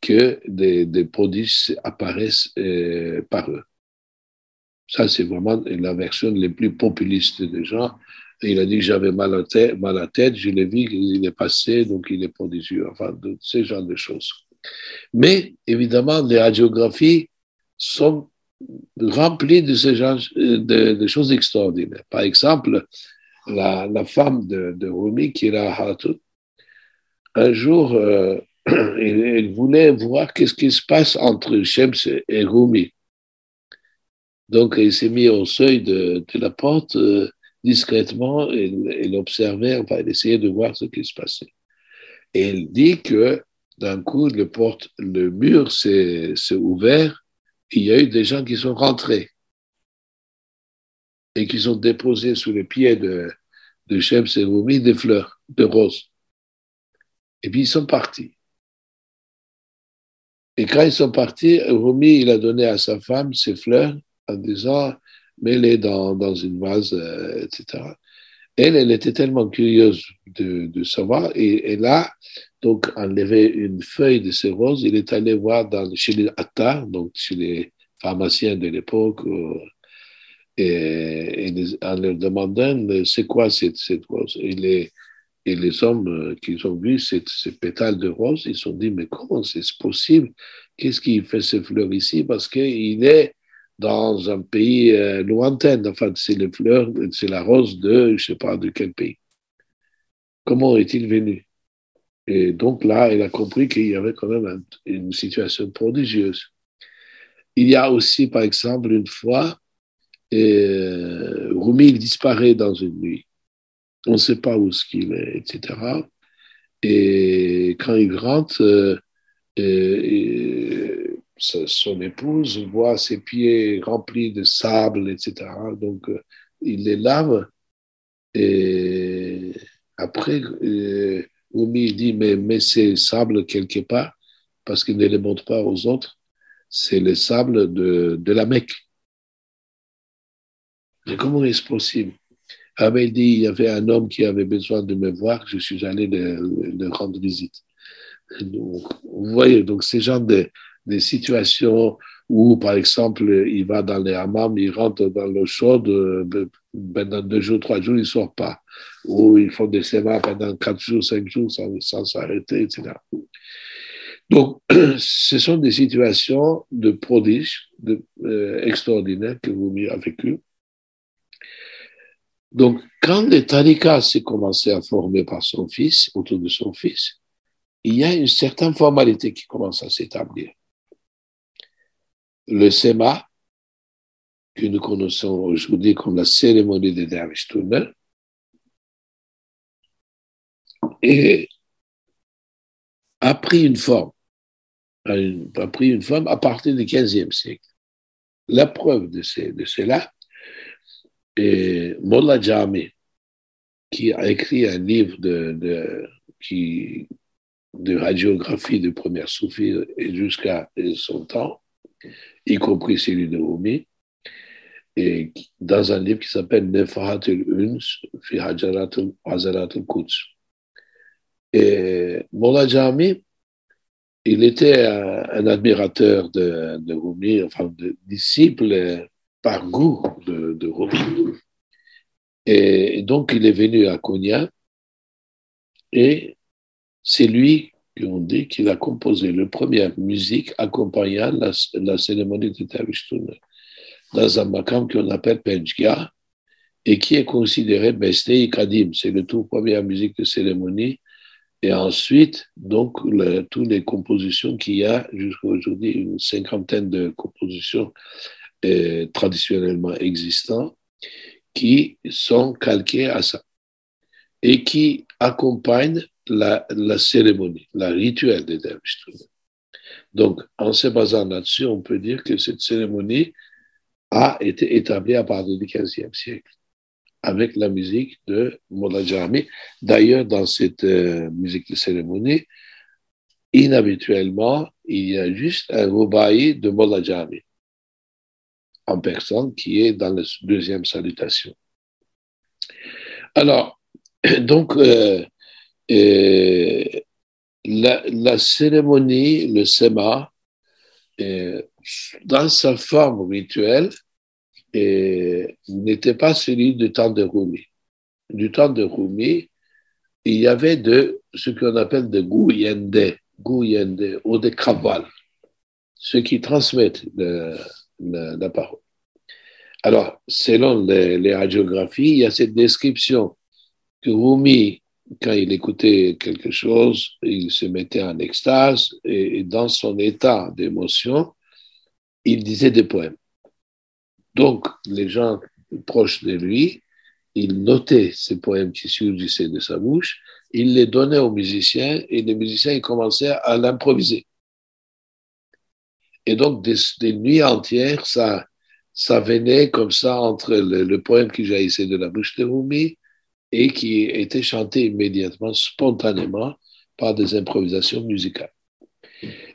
que des, des, prodiges apparaissent euh, par eux. Ça, c'est vraiment la version les plus populiste des gens. Il a dit j'avais mal, à mal à tête, je l'ai vu, il est passé, donc il est prodigieux. Enfin, de, ce genre de choses. Mais évidemment, les radiographies sont remplies de ce genre de, choses extraordinaires. Par exemple, la, la femme de, Rumi, Kira Hatun, un jour, euh, [CLEARS THROAT] elle, voulait voir qu'est-ce qui se passe entre Shems et Rumi. Donc, elle s'est mise au seuil de, de la porte euh, discrètement et elle observait, enfin, elle essayait de voir ce qui se passait. Et elle dit que d'un coup, le, porte, le mur s'est ouvert, il y a eu des gens qui sont rentrés et qui ont déposé sous les pieds de, de Shem Rumi des fleurs, de roses. Et puis ils sont partis. Et quand ils sont partis, Rumi, il a donné à sa femme ces fleurs en disant, mets-les dans, dans une vase, euh, etc. Elle, elle était tellement curieuse de, de savoir, et, là, donc, enlevé une feuille de ces roses, il est allé voir dans, chez les Attar, donc chez les pharmaciens de l'époque, euh, et, et, en leur demandant c'est quoi cette, cette rose? Et les, et les hommes euh, qui ont vu ces, ces pétales de rose, ils se sont dit mais comment c'est possible? Qu'est-ce qui fait ces fleurs ici? Parce qu'il est dans un pays euh, lointain. Enfin, c'est les fleurs, c'est la rose de, je sais pas de quel pays. Comment est-il venu? Et donc là, elle a compris qu'il y avait quand même une situation prodigieuse. Il y a aussi, par exemple, une fois, euh, Rumi il disparaît dans une nuit. On ne sait pas où ce qu'il est, etc. Et quand il rentre, euh, euh, son épouse voit ses pieds remplis de sable, etc. Donc, euh, il les lave. Et après, euh, Oumi dit, mais, mais c'est sable quelque part, parce qu'il ne les montre pas aux autres, c'est le sable de, de la Mecque. Mais comment est-ce possible? Il dit, il y avait un homme qui avait besoin de me voir, je suis allé le, rendre visite. Donc, vous voyez, donc ces genre de, des situations où, par exemple, il va dans les hammams, il rentre dans l'eau chaude, euh, pendant deux jours, trois jours, il ne sort pas où ils font des sémas pendant quatre jours, cinq jours sans s'arrêter, etc. Donc, [CLEARS THROAT] ce sont des situations de prodige de, euh, extraordinaires que vous avez vécu. Donc, quand le tariqa s'est commencé à former par son fils, autour de son fils, il y a une certaine formalité qui commence à s'établir. Le SEMA, que nous connaissons aujourd'hui comme la cérémonie des Dervish et a pris une forme, a, pris une forme à partir du XVe siècle. La preuve de, de cela est Molla Jami, qui a écrit un livre de, de, qui, de radiographie de première soufis jusqu'à son temps, y compris celui de Rumi, dans un livre qui s'appelle Nefahat el-Uns fi Hajarat al-Quds. Et Mola Jami, il était un, admirateur de, de, Rumi, enfin, de, disciple par goût de, de Rumi. Et donc, il est venu à Konya et c'est lui qu'on dit qu'il a composé la première musique accompagnant la, cérémonie de Tavishtoun dans un makam qu'on appelle Penjga et qui est considéré Bestei Kadim. C'est le tout première musique de cérémonie et ensuite, donc, toutes les compositions qu'il y a jusqu'à aujourd'hui, une cinquantaine de compositions euh, traditionnellement existantes qui sont calquées à ça et qui accompagnent la, cérémonie, la rituel des derviches. Donc, en se basant là-dessus, on peut dire que cette cérémonie a été établie à partir du XVe siècle avec la musique de Mola Jami. D'ailleurs, dans cette euh, musique de cérémonie, inhabituellement, il y a juste un rubaï de Mola Jami en personne qui est dans la deuxième salutation. Alors, [CLEARS THROAT] donc, euh, la, cérémonie, le Sema, dans sa forme rituelle, n'était pas celui du temps de Rumi. Du temps de Rumi, il y avait de ce qu'on appelle de Guyende, Guyende ou de Kabbal, ceux qui transmettent la parole. Alors, selon les, radiographies, il y a cette description que Rumi, quand il écoutait quelque chose, il se mettait en extase et, dans son état d'émotion, il disait des poèmes. Donc, les gens proches de lui, ils notaient ces poèmes qui surgissaient de sa bouche, il les donnait aux musiciens et les musiciens ils commençaient à l'improviser. Et donc, des, nuits entières, ça, ça venait comme ça entre le, poème qui jaillissait de la bouche de Rumi et qui était chanté immédiatement, spontanément, par des improvisations musicales.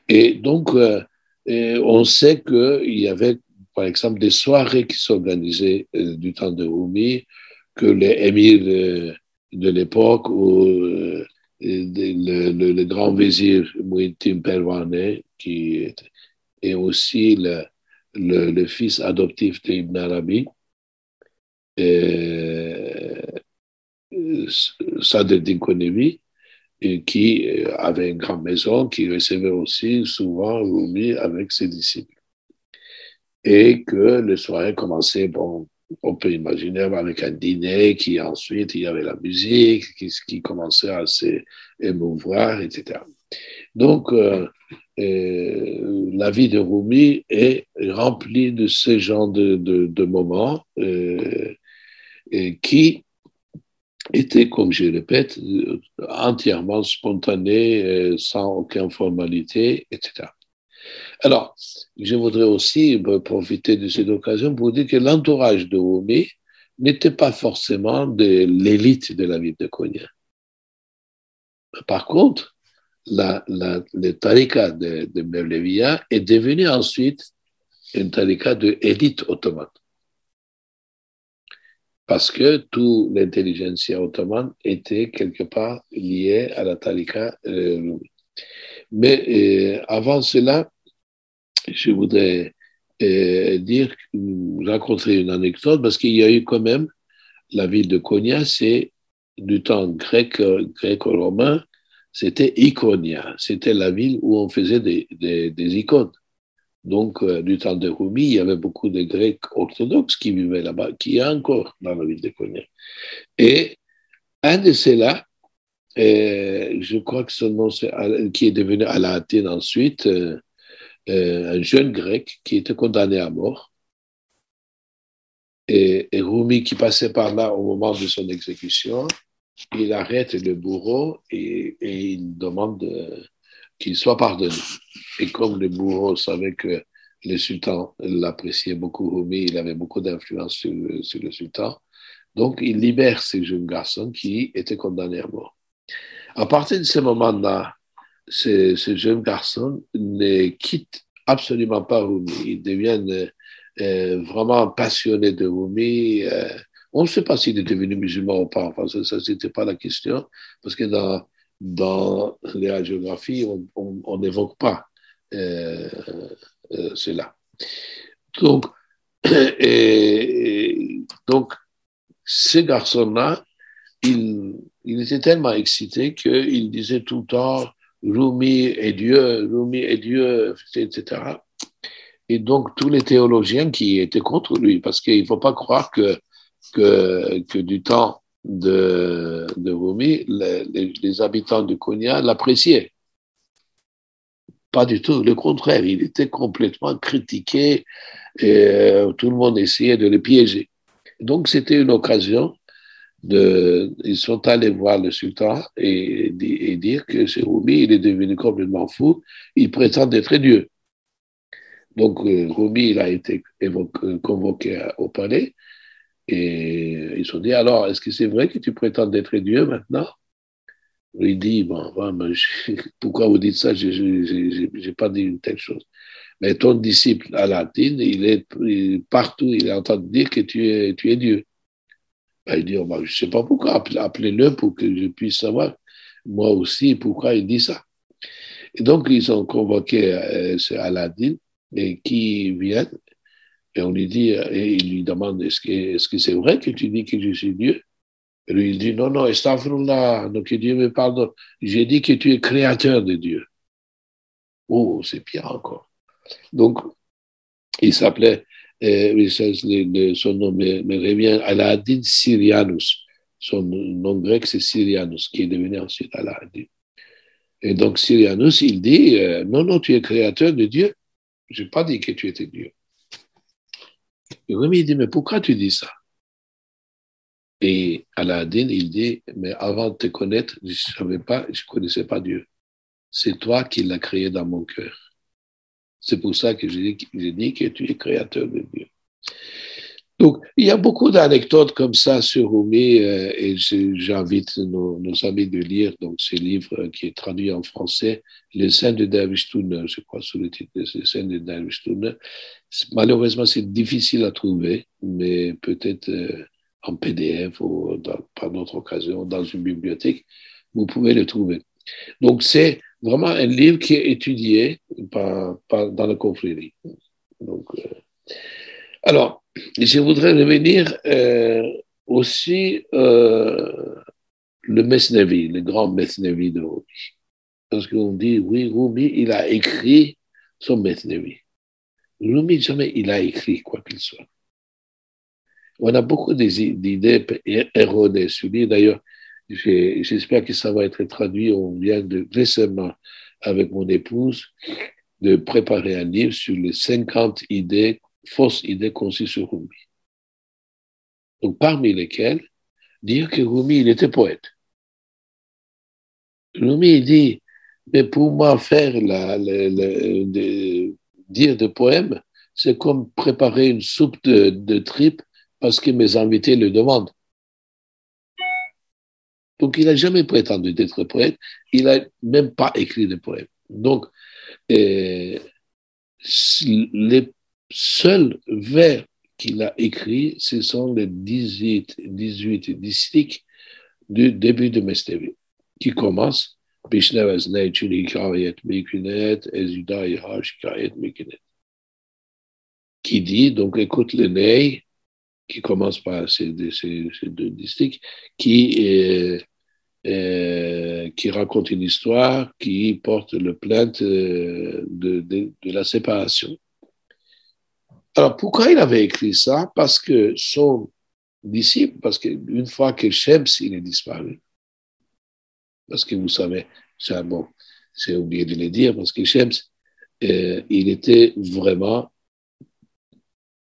Et donc, euh, on sait qu'il y avait, par exemple, des soirées qui s'organisaient euh, du temps de Rumi, que les émirs de, l'époque ou euh, le, grand vizir Muhittin Perwane, qui et aussi le, fils adoptif d'Ibn Arabi, Sadeddin Konevi, qui avait une grande maison, qui recevait aussi souvent Rumi avec ses disciples. Et que le soirée commençait, bon, on peut imaginer avec un dîner, qui ensuite il y avait la musique, qui, commençait à s'émouvoir, etc. Donc, euh, euh, la vie de Rumi est remplie de ce genre de, moments euh, qui étaient, comme je répète, entièrement spontanés, sans aucune formalité, etc. Alors, je voudrais aussi profiter de cette occasion pour dire que l'entourage de Rumi n'était pas forcément de l'élite de la ville de Konya. Par contre, la, la, le tarika de, de est devenu ensuite un tarika de élite ottomane. Parce que toute l'intelligentsia ottomane était quelque part liée à la tarika euh, Mais euh, avant cela, je voudrais euh, dire, raconter une anecdote, parce qu'il y a eu quand même la ville de Konya, c'est du temps grec, grec-romain, c'était Iconia. C'était la ville où on faisait des, des, icônes. Donc, euh, du temps de Rumi, il y avait beaucoup de Grecs orthodoxes qui vivaient là-bas, qui a encore dans la ville d'Iconia. Et un de ceux-là, euh, je crois que son nom, qui est devenu Alaatine ensuite, euh, un jeune grec qui était condamné à mort. Et, et Rumi, qui passait par là au moment de son exécution, il arrête le bourreau et, il demande qu'il soit pardonné. Et comme le bourreau savait que le sultan l'appréciait beaucoup, Rumi, il avait beaucoup d'influence sur, le sultan, donc il libère ce jeune garçon qui était condamné à mort. À partir de ce moment-là, ce, jeune garçon ne quitte absolument pas Rumi. Il devient euh, vraiment passionné de Rumi. Euh, on ne sait pas s'il est devenu musulman ou pas. Enfin, ça, ce n'était pas la question, parce que dans, dans les radiographies, on n'évoque pas euh, euh, cela. Donc, [CLEARS THROAT] et, donc, ce garçon-là, il, était tellement excité qu'il disait tout le temps Rumi est Dieu, Rumi est Dieu, etc. Et donc, tous les théologiens qui étaient contre lui, parce qu'il ne faut pas croire que, que du temps de, de Rumi, les, habitants de Konya l'appréciaient. Pas du tout, le contraire, il était complètement critiqué et euh, tout le monde essayait de le piéger. Donc c'était une occasion de, ils sont allés voir le sultan et, et dire que ce Rumi, il est devenu complètement fou, il prétend être Dieu. Donc euh, Rumi, il a été convoqué au palais et ils se sont dit, alors, est-ce que c'est vrai que tu prétends être Dieu maintenant? Il dit, bon, [LAUGHS] pourquoi vous dites ça? Je n'ai pas dit une telle chose. Mais ton disciple à latine, il est partout, il est en train de dire que tu es, tu es Dieu. Ben, il dit, oh, ben, je ne sais pas pourquoi, appelez-le pour que je puisse savoir, moi aussi, pourquoi il dit ça. Et donc, ils ont convoqué euh, Aladdin, et qui vient, et on lui dit, et il lui demande, est-ce que c'est vrai que tu dis que je suis Dieu? Et lui, il dit, non, non, là, donc Dieu me pardonne. J'ai dit que tu es créateur de Dieu. Oh, c'est pire encore. Donc, il s'appelait, euh, son nom me, me revient, Aladdin Syrianus. Son nom grec, c'est Syrianus, qui est devenu ensuite Aladdin. Et donc, Syrianus, il dit, euh, non, non, tu es créateur de Dieu. Je n'ai pas dit que tu étais Dieu. Et Rumi, il dit, mais pourquoi tu dis ça? Et Aladdin, il dit, mais avant de te connaître, je ne savais pas, je connaissais pas Dieu. C'est toi qui l'as créé dans mon cœur. C'est pour ça que j'ai dit que tu es créateur de Dieu. Donc, il y a beaucoup d'anecdotes comme ça sur Rumi euh, et j'invite nos, amis de lire donc ce livre qui est traduit en français, Les Saints de Davistune, je crois sous le titre Les Saints de Davistune. Malheureusement, c'est difficile à trouver, mais peut-être euh, en PDF ou par d'autres occasions dans une bibliothèque, vous pouvez le trouver. Donc, c'est vraiment un livre qui est étudié dans la confrérie. Donc, euh, alors, je voudrais revenir euh, aussi euh, le Mesnevi, le grand Mesnevi de Rumi. Parce qu'on dit, oui, Rumi, il a écrit son Mesnevi. Rumi, jamais il a écrit quoi qu'il soit. On a beaucoup d'idées erronées sur lui. D'ailleurs, j'espère que ça va être traduit. On vient de récemment, avec mon épouse, de préparer un livre sur les 50 idées fausses idées conçues sur Rumi. Donc, parmi lesquelles, dire que Rumi, il était poète. Rumi, dit, mais pour moi, faire la, dire de poèmes, c'est comme préparer une soupe de, de tripes parce que mes invités le demandent. Donc, il n'a jamais prétendu d'être poète, il n'a même pas écrit de poèmes. Donc, euh, les seuls vers qu'il a écrits, ce sont les 18, 18 distiques du début de Mestevi, qui commence qui dit, donc écoute le Ney, qui commence par ces, deux distiques, qui, euh, qui raconte une histoire qui porte le plainte euh, de, de la séparation. Alors, pourquoi il avait écrit ça? Parce que son disciple, parce qu'une fois que Shems, il est disparu, parce que vous savez, c'est bon, j'ai oublié de le dire, parce que Shems, euh, il était vraiment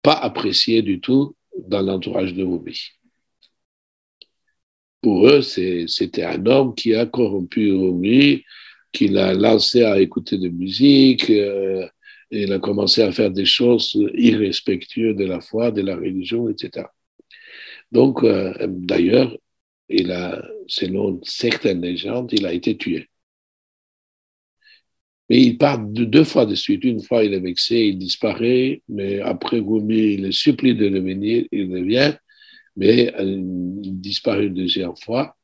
pas apprécié du tout dans l'entourage de Ruby. Pour eux, c'était un homme qui a corrompu Ruby, qui l'a lancé à écouter de musique, euh, il a commencé à faire des choses irrespectueuses de la foi, de la religion, etc. Donc, euh, d'ailleurs, il a, selon certaines légendes, il a été tué. Mais il part de deux fois de suite. Une fois, il est vexé, il disparaît, mais après Rumi, il le supplie de revenir, il revient, mais euh, il disparaît une deuxième fois.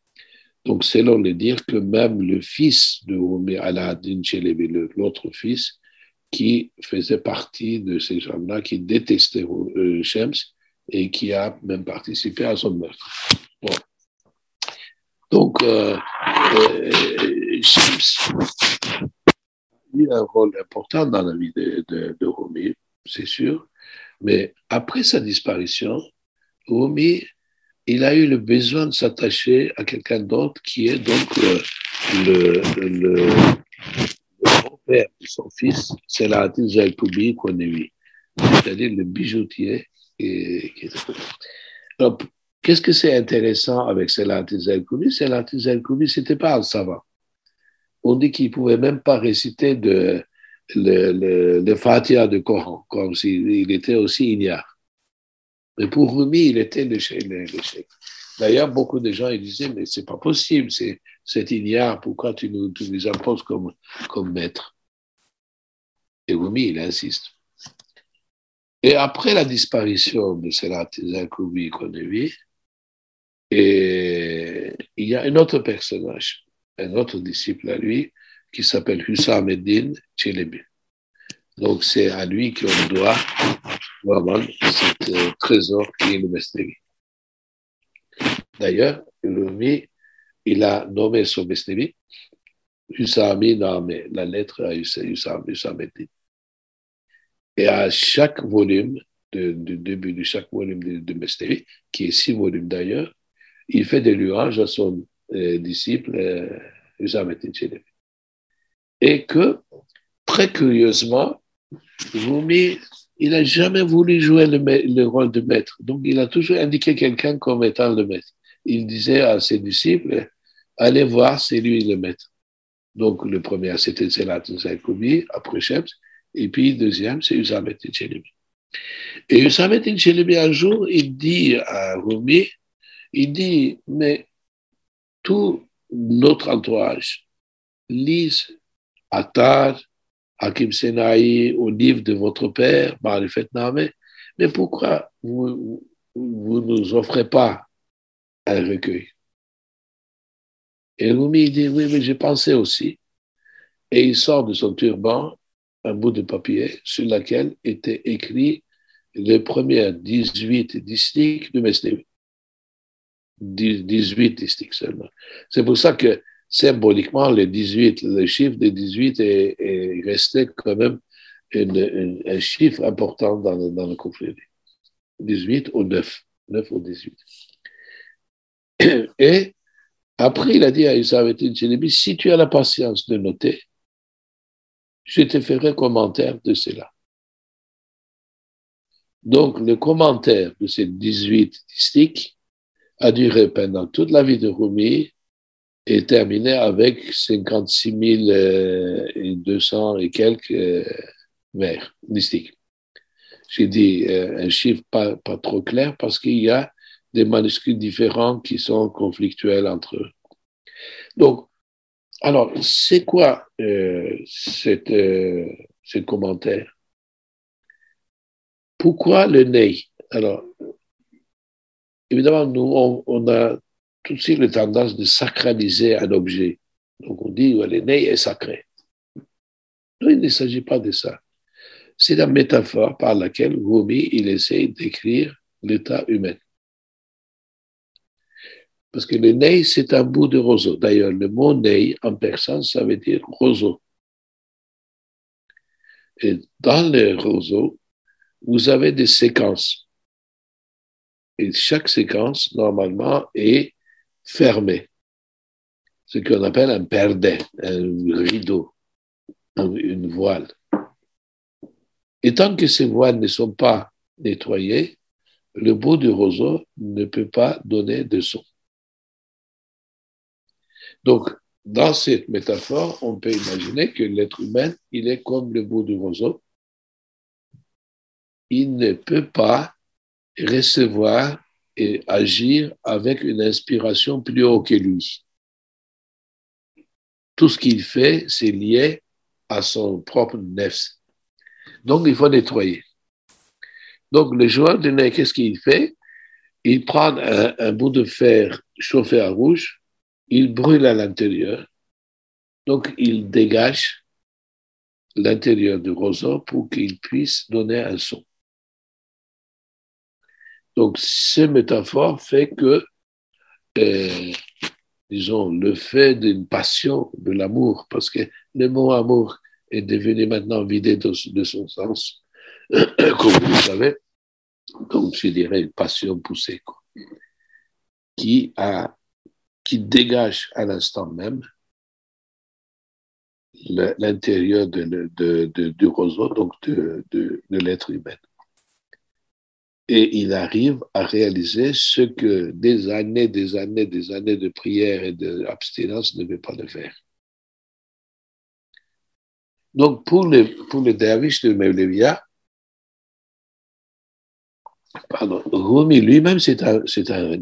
Donc, selon les dire que même le fils de Rumi, Aladdin Chelebi, l'autre fils, qui faisait partie de ces gens-là qui détestaient euh, Shems et qui a même participé à son meurtre. Donc, euh, euh, Shems a eu un rôle important dans la vie de, de, de Rumi, c'est sûr, mais après sa disparition, Rumi, il a eu le besoin de s'attacher à quelqu'un d'autre qui est donc le, le son fils, c'est l'artiste vu, c'est-à-dire le bijoutier. Qu'est-ce que c'est intéressant avec Selahattin Zaykoubi Selahattin Zaykoubi, ce n'était pas un savant. On dit qu'il pouvait même pas réciter de, le, le, le de Coran, comme s'il était aussi ignare. Mais pour Rumi, il était le. D'ailleurs, beaucoup de gens ils disaient, mais c'est pas possible, c'est ignare, pourquoi tu nous, tu nous imposes comme, comme maître? Et Rumi, il insiste. Et après la disparition de Salat Konevi, Et il y a un autre personnage, un autre disciple à lui, qui s'appelle Hussam Eddin Chelebi. Donc c'est à lui qu'on doit vraiment ce euh, trésor qui est le Mesnevi. D'ailleurs, Rumi, il a nommé son Mesnevi Hussami nommé la lettre à Hussam Eddin. Et à chaque volume, du début de chaque volume de, de qui est six volumes d'ailleurs, il fait des louanges à son euh, disciple euh, et que, très curieusement, Rumi, il n'a jamais voulu jouer le, rôle de maître. Donc, il a toujours indiqué quelqu'un comme étant le maître. Il disait à ses disciples, allez voir, c'est lui le maître. Donc, le premier, c'était Selat Zaykoubi, après Shems, et puis deuxième, c'est Usamet Chelebi. Et Usamet Chelebi, un jour, il dit à Rumi, il dit, mais tout notre entourage lise Attar, Hakim Senaï, au livre de votre père, Marifet Name, mais pourquoi vous ne nous offrez pas un recueil? Et Rumi dit, oui, mais j'ai pensé aussi. Et il sort de son turban un bout de papier sur lequel était écrit les premières 18 distiques de Mesnevi. 18 distiques seulement. C'est pour ça que symboliquement, le 18, le chiffre de 18 est, resté quand même un chiffre important dans le, dans le conflit. 18 ou 9, 9 ou 18. Et après, il a dit à Chinebi, si tu as la patience de noter, je te ferai commentaire de cela. Donc, le commentaire de ces 18 distiques a duré pendant toute la vie de Rumi et terminé avec 56 200 et quelques euh, vers mystiques. J'ai dit euh, un chiffre pas, pas trop clair parce qu'il y a des manuscrits différents qui sont conflictuels entre eux. Donc, alors, c'est quoi euh, euh, ce commentaire? Pourquoi le nez? Alors, évidemment, nous, on, a tout de suite la tendance de sacraliser un objet. Donc on dit, le nez est sacré. Non, il ne s'agit pas de ça. C'est la métaphore par laquelle Rumi, il essaie d'écrire l'état humain. Parce que le nez, c'est un bout de roseau. D'ailleurs, le mot nez en persan, ça veut dire roseau. Et dans le roseau, vous avez des séquences. Et chaque séquence, normalement, est fermé, ce qu'on appelle un perdet, un rideau, une voile. Et tant que ces voiles ne sont pas nettoyées, le bout du roseau ne peut pas donner de son. Donc, dans cette métaphore, on peut imaginer que l'être humain, il est comme le bout du roseau. Il ne peut pas recevoir et agir avec une inspiration plus haut que lui. Tout ce qu'il fait, c'est lié à son propre nefs. Donc, il faut nettoyer. Donc, le joueur de nez, qu'est-ce qu'il fait? Il prend un, bout de fer chauffé à rouge, il brûle à l'intérieur, donc il dégage l'intérieur du roseau pour qu'il puisse donner un son. Donc, cette métaphore fait que, euh, disons, le fait d'une passion, de l'amour, parce que le mot amour est devenu maintenant vidé de, son sens, [COUGHS] comme vous le savez. Donc, je dirais une passion poussée, qui, a, qui dégage à l'instant même l'intérieur du roseau, donc de, de l'être humain et il arrive à réaliser ce que des années, des années, des années de prière et d'abstinence ne veulent pas le faire. Donc, pour le, pour derviche de Mevlevia, pardon, Rumi lui-même, c'est un, c'est un.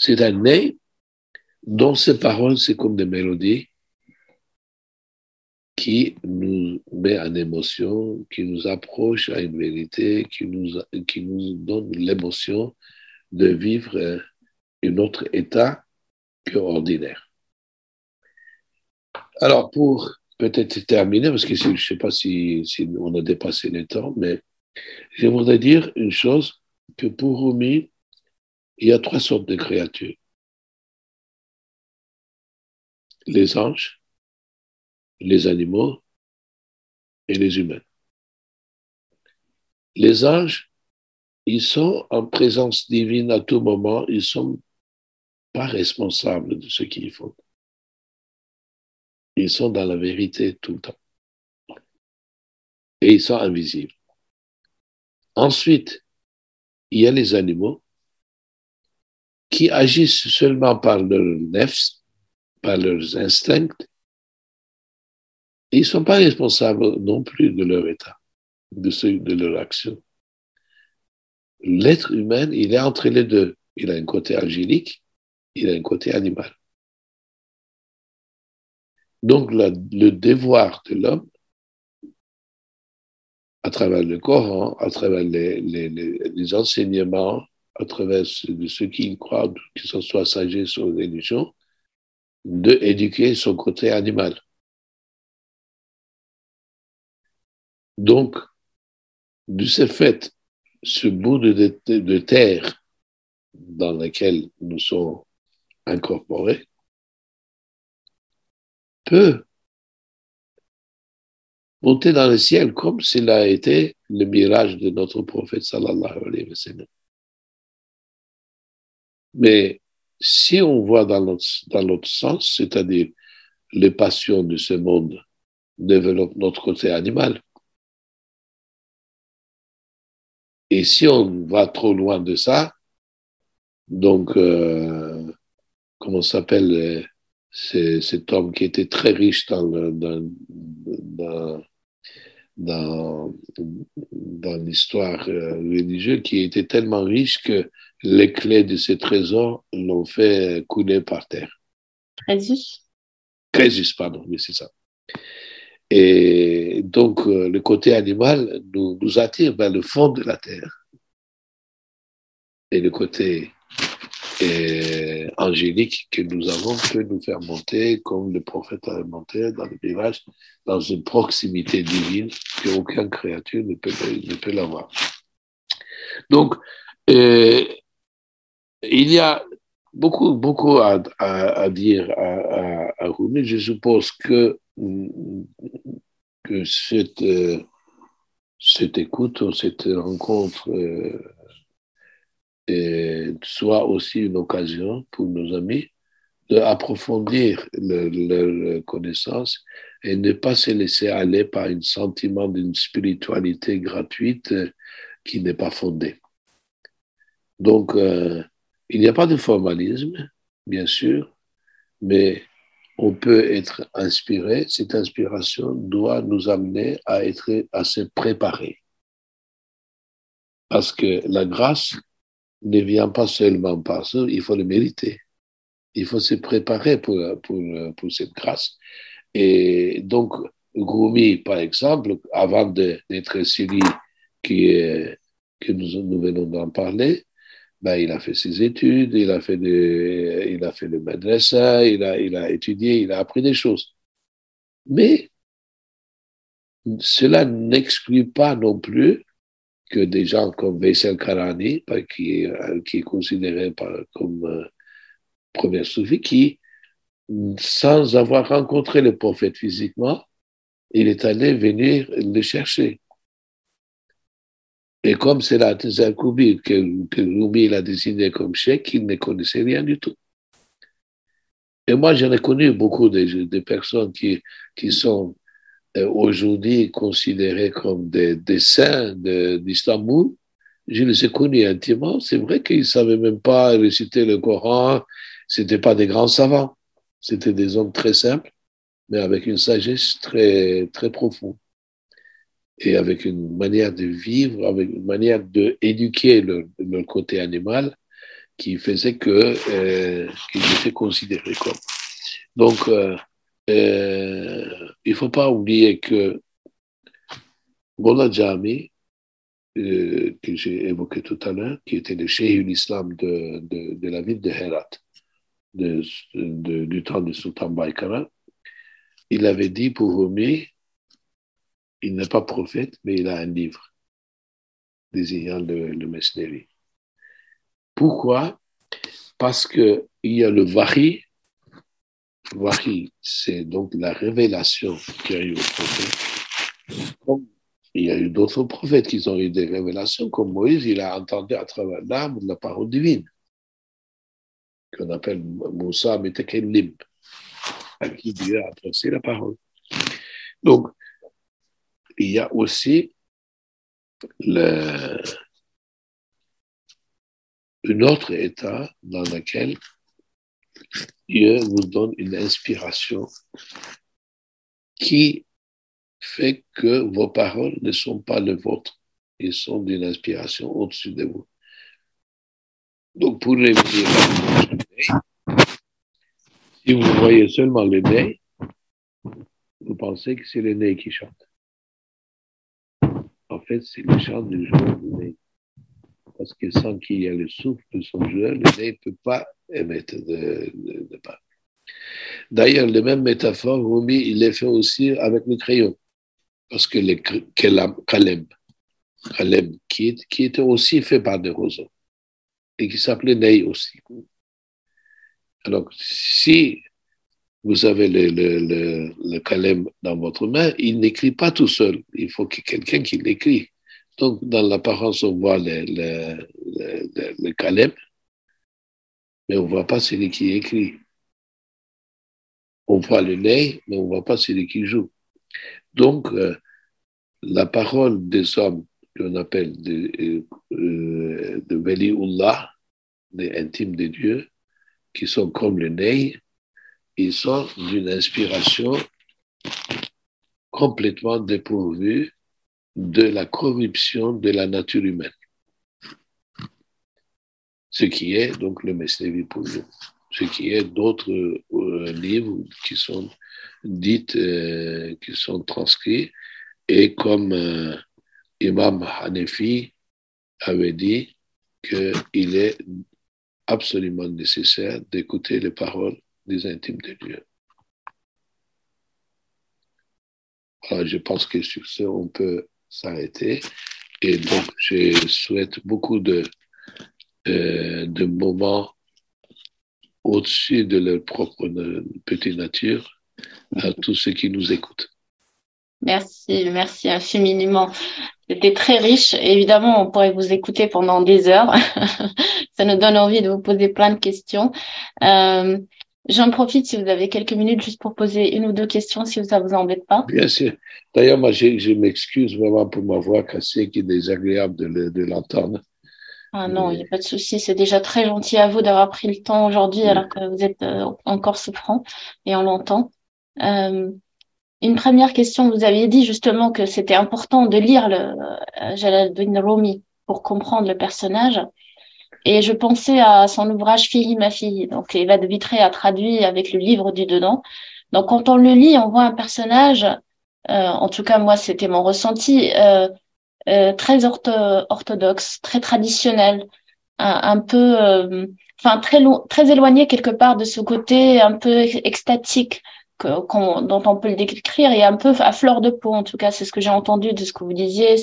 C'est un ney dont ses paroles, c'est comme des mélodies qui nous met en émotion, qui nous approche à une vérité, qui nous, qui nous donne l'émotion de vivre un autre état que ordinaire. Alors, pour peut-être terminer, parce que je ne sais pas si, si, on a dépassé le temps, mais je voudrais dire une chose, que pour Rumi, il y a trois sortes de créatures. Les anges, les animaux et les humains. Les anges, ils sont en présence divine à tout moment, ils ne sont pas responsables de ce qu'ils font. Ils sont dans la vérité tout le temps. Et ils sont invisibles. Ensuite, il y a les animaux qui agissent seulement par leur nefs, par leurs instincts. ils ne sont pas responsables non plus de leur état, de, de leur action. L'être humain, il est entre les deux. Il a un côté angélique, il a un côté animal. Donc le devoir de l'homme, à travers le Coran, à travers les, les, enseignements, à travers ceux qui croient, que ce soit sagesse ou religion, d'éduquer son côté animal. Donc, de ce fait, ce bout de, de terre dans lequel nous sommes incorporés peut monter dans le ciel comme s'il a été le mirage de notre prophète sallallahu alayhi wa sallam. Mais si on voit dans l'autre, sens, c'est-à-dire les passions de ce monde développent notre côté animal. Et si on va trop loin de ça, donc, euh, comment s'appelle euh, cet homme qui était très riche dans l'histoire euh, religieuse, qui était tellement riche que les clés de ses trésors l'ont fait couler par terre. Crésus Crésus, pardon, oui, c'est ça. Et donc, euh, le côté animal nous, nous attire vers le fond de la terre. Et le côté et angélique que nous avons peut nous faire monter, comme le prophète a monté dans le village, dans une proximité divine qu'aucune créature ne peut, ne peut l'avoir. Donc, euh, il y a beaucoup, beaucoup à, dire à, à. Je suppose que, cette, euh, cette écoute, cette rencontre, euh, soit aussi une occasion pour nos amis d'approfondir leur connaissance et ne pas se laisser aller par un sentiment d'une spiritualité gratuite qui n'est pas fondée. Donc, euh, il n'y a pas de formalisme, bien sûr, mais on peut être inspiré. Cette inspiration doit nous amener à être assez préparés. Parce que la grâce ne vient pas seulement par ça, il faut le mériter. Il faut se préparer pour, pour, pour cette grâce. Et donc, Goumi, par exemple, avant d'être celui qui que nous, nous venons d'en parler, ben, il a fait ses études, il a fait, de, il a fait le madrasa, il a, il a étudié, il a appris des choses. Mais cela n'exclut pas non plus que des gens comme Veysel Karani, qui, est, qui est considéré comme euh, premier soufi, qui, sans avoir rencontré le prophète physiquement, il est allé venir le chercher. Et comme c'est la Tezakoubi que, que Rumi a désigné comme chèque, il ne connaissait rien du tout. Et moi, j'en ai connu beaucoup de, de personnes qui, qui sont euh, aujourd'hui considérés comme des, des saints d'Istanbul, je les ai connus intimement. C'est vrai qu'ils ne savaient même pas réciter le Coran. Ce pas des grands savants. C'était des hommes très simples, mais avec une sagesse très, très profonde. Et avec une manière de vivre, avec une manière d'éduquer le, le, côté animal qui faisait que euh, qu'ils étaient considérés comme. Donc, euh, euh, il ne faut pas oublier que Mola Jami, euh, que j'ai évoqué tout à l'heure, qui était le cheikh l'islam de, de, de, la ville de Herat, de, du temps du sultan Baïkara, il avait dit pour Rumi, il n'est pas prophète, mais il a un livre désignant le, le. Pourquoi? Parce qu'il y a le Vahi. Vahi, c'est donc la révélation qui a eu au prophète. il y a eu d'autres prophètes qui ont eu des révélations, comme Moïse, il a entendu à travers l'âme la parole divine, qu'on appelle Moussa Metekelim, à qui Dieu a adressé la parole. Donc, il y a aussi le, un autre état dans lequel Dieu vous donne une inspiration qui fait que vos paroles ne sont pas les vôtres, ils sont d'une inspiration au-dessus de vous. Donc, pour les si vous voyez seulement le nez, vous pensez que c'est le nez qui chante. Fait, c'est le chant du joueur du nez parce que sans qu'il y ait le souffle de son joueur, le nez ne peut pas émettre de, de, D'ailleurs, les mêmes métaphores, Rumi, il les fait aussi avec le crayon, parce que le Kalem, Kalem qui, qui, était aussi fait par des roseaux, et qui s'appelait Ney aussi. Alors, si vous avez le, le, dans votre main, il n'écrit pas tout seul, il faut que quelqu'un qui l'écrit. Donc, dans l'apparence, on voit le, le, mais on ne voit pas celui qui écrit. On voit le nez, mais on ne voit pas celui qui joue. Donc, euh, la parole des hommes qu'on appelle de, euh, de Veliullah, des intimes de Dieu, qui sont comme le nez, ils sont d'une inspiration complètement dépourvue de la corruption de la nature humaine. Ce qui est donc le Mesnevi pour nous. Ce qui est d'autres euh, livres qui sont dits, euh, qui sont transcrits, et comme euh, Imam Hanefi avait dit qu'il est absolument nécessaire d'écouter les paroles des intimes de Dieu. Alors, je pense que sur ce, on peut s'arrêter. Et donc, je souhaite beaucoup de, euh, de moments au-dessus de leur propre petite nature à tous ceux qui nous écoutent. Merci, merci infiniment. C'était très riche. Évidemment, on pourrait vous écouter pendant des heures. [LAUGHS] Ça nous donne envie de vous poser plein de questions. Euh, J'en profite si vous avez quelques minutes juste pour poser une ou deux questions si ça vous embête pas. Bien sûr. D'ailleurs, moi, je, m'excuse vraiment pour ma voix cassée qui est désagréable de, l'entendre. Ah non, il n'y a pas de souci. C'est déjà très gentil à vous d'avoir pris le temps aujourd'hui alors que vous êtes euh, encore souffrant et on l'entend. Euh, une première question, vous aviez dit justement que c'était important de lire le euh, Jalaluddin Rumi pour comprendre le personnage. Et je pensais à son ouvrage Fille, ma fille. Donc, Eva de Vitré a traduit avec le livre du dedans. Donc, quand on le lit, on voit un personnage, euh, en tout cas, moi, c'était mon ressenti, euh, euh, très orthodoxe, très traditionnel, un, peu, euh, enfin, très, très éloigné quelque part de ce côté un peu extatique dont on peut le décrire et un peu à fleur de peau. En tout cas, c'est ce que j'ai entendu de ce que vous disiez,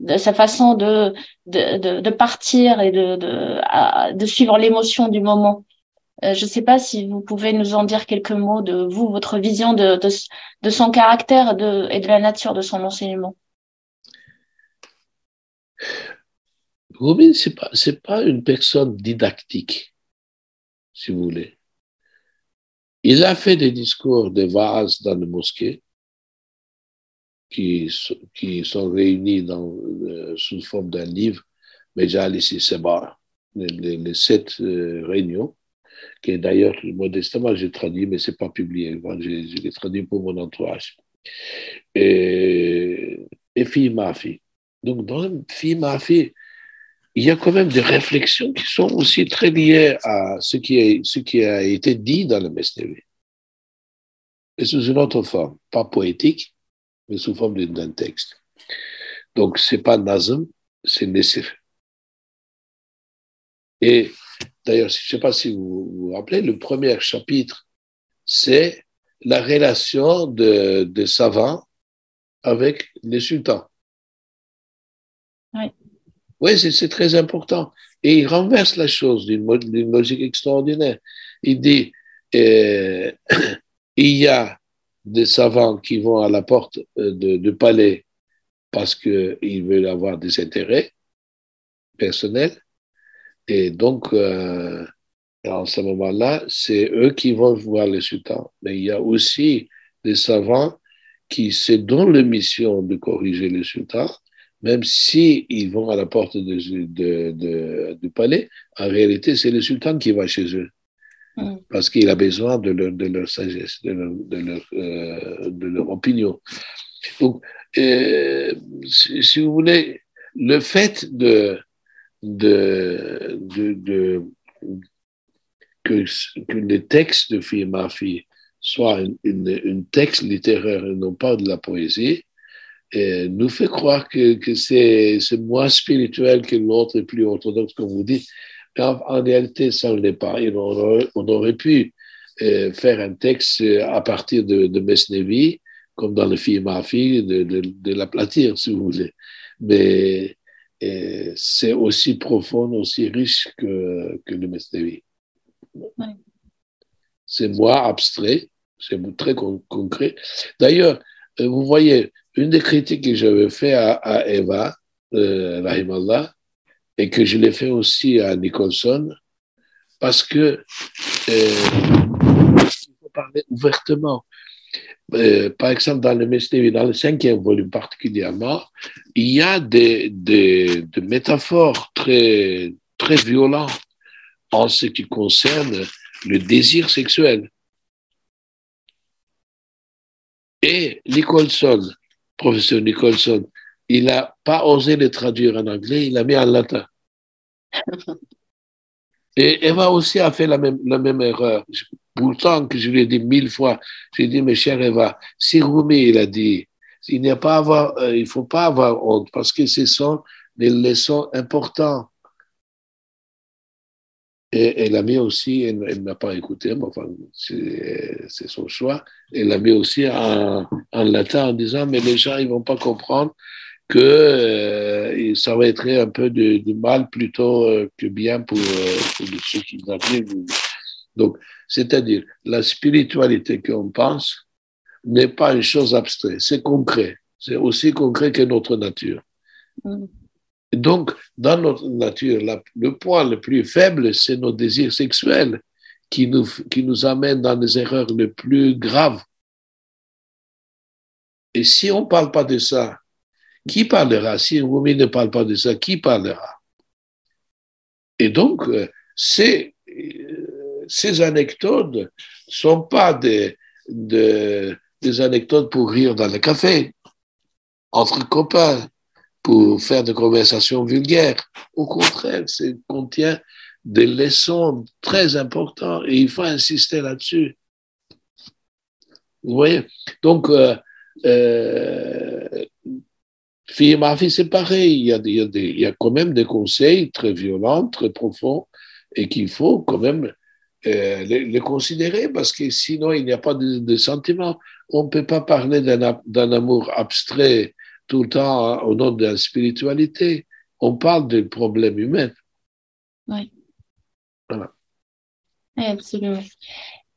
de sa façon de, de, de, partir et de, de, suivre l'émotion du moment. Euh, je ne sais pas si vous pouvez nous en dire quelques mots de vous, votre vision de, de, son caractère et de la nature de son enseignement. Rubin, ce n'est pas, pas une personne didactique, si vous voulez. Il a fait des discours de vase dans les mosquées qui, sont réunis euh, sous forme d'un livre, Mejalisi Sebar, les, les, sept euh, réunions, qui d'ailleurs, modestement, j'ai traduit, mais ce n'est pas publié. je, l'ai traduit pour mon entourage. Et, et Fille Mafi. Donc, dans Fille Mafi, il y a quand même des réflexions qui sont aussi très liées à ce qui, a été dit dans le Mesnevi. mais sous une autre forme, pas poétique, mais sous forme d'un texte. Donc, c'est pas Nazm, c'est Nesir. Et d'ailleurs, je ne sais pas si vous vous rappelez, le premier chapitre, c'est la relation de, de savants avec les sultans. Oui. Oui, c'est très important. Et il renverse la chose d'une logique extraordinaire. Il dit, euh, [CLEARS THROAT] il y a des savants qui vont à la porte euh, du palais parce qu'ils veulent avoir des intérêts personnels. Et donc, euh, en ce moment-là, c'est eux qui vont voir le sultan. Mais il y a aussi des savants qui se donnent la mission de corriger le sultan, même s'ils ils vont à la porte de, du palais, en réalité, c'est le sultan qui va chez eux. Mm. Parce qu'il a besoin de leur, de leur sagesse, de leur, de leur, euh, de leur opinion. Donc, euh, si, si, vous voulez, le fait de, de, de, de que, que, les textes de Fille soient un texte littéraire et non pas de la poésie, et nous fait croire que, que c'est moins spirituel que l'autre et plus orthodoxe, comme vous dites. Mais en, réalité, ça ne l'est pas. On aurait, on aurait pu euh, faire un texte à partir de, de Mesnevi, comme dans le film Ma fille, de, de, de l'aplatir, si vous voulez. Mais c'est aussi profond, aussi riche que, que le Mesnevi. C'est moins abstrait, c'est très concret. D'ailleurs, euh, vous voyez, une des critiques que j'avais fait à, Eva, euh, Rahimallah, et que je l'ai fait aussi à Nicholson, parce que euh, il faut parler ouvertement. Euh, par exemple, dans le Mesnevi, dans le cinquième volume particulièrement, il y a des, des, des métaphores très, très violentes en ce qui concerne le désir sexuel. Et Nicholson, professeur Nicholson, il n'a pas osé le traduire en anglais, il l'a mis en latin. [LAUGHS] Et Eva aussi a fait la même, la même erreur. Pourtant que je lui ai dit mille fois, j'ai dit, mes chers Eva, si Rumi, il a dit, il n'y a pas avoir, euh, il faut pas avoir honte parce que ce sont des leçons importantes. Et elle a mis aussi, elle, n'a pas écouté, mais enfin, c'est son choix. Elle l'a mis aussi en, en, latin en disant, mais les gens, ils vont pas comprendre que euh, ça va être un peu de, de mal plutôt euh, que bien pour, euh, pour ceux qui arrivent. Donc, c'est-à-dire, la spiritualité qu'on pense n'est pas une chose abstraite, c'est concret. C'est aussi concret que notre nature. Mm. Donc, dans notre nature, le point le plus faible, c'est nos désirs sexuels qui nous, amènent dans les erreurs les plus graves. Et si on ne parle pas de ça, qui parlera? Si Rumi ne parle pas de ça, qui parlera? Et donc, euh, ces, euh, ces anecdotes ne sont pas des anecdotes pour rire dans le café, entre copains pour faire des conversations vulgaires. Au contraire, ça contient des leçons très importantes et il faut insister là-dessus. Vous voyez? Donc, fille ma fille, c'est pareil. Il y, a, quand même des conseils très violents, très profonds et qu'il faut quand même euh, les, considérer parce que sinon il n'y a pas de, de sentiment. On ne peut pas parler d'un amour abstrait tout le temps hein, au nom de la spiritualité. On parle des problèmes humains. Oui. Voilà. absolument.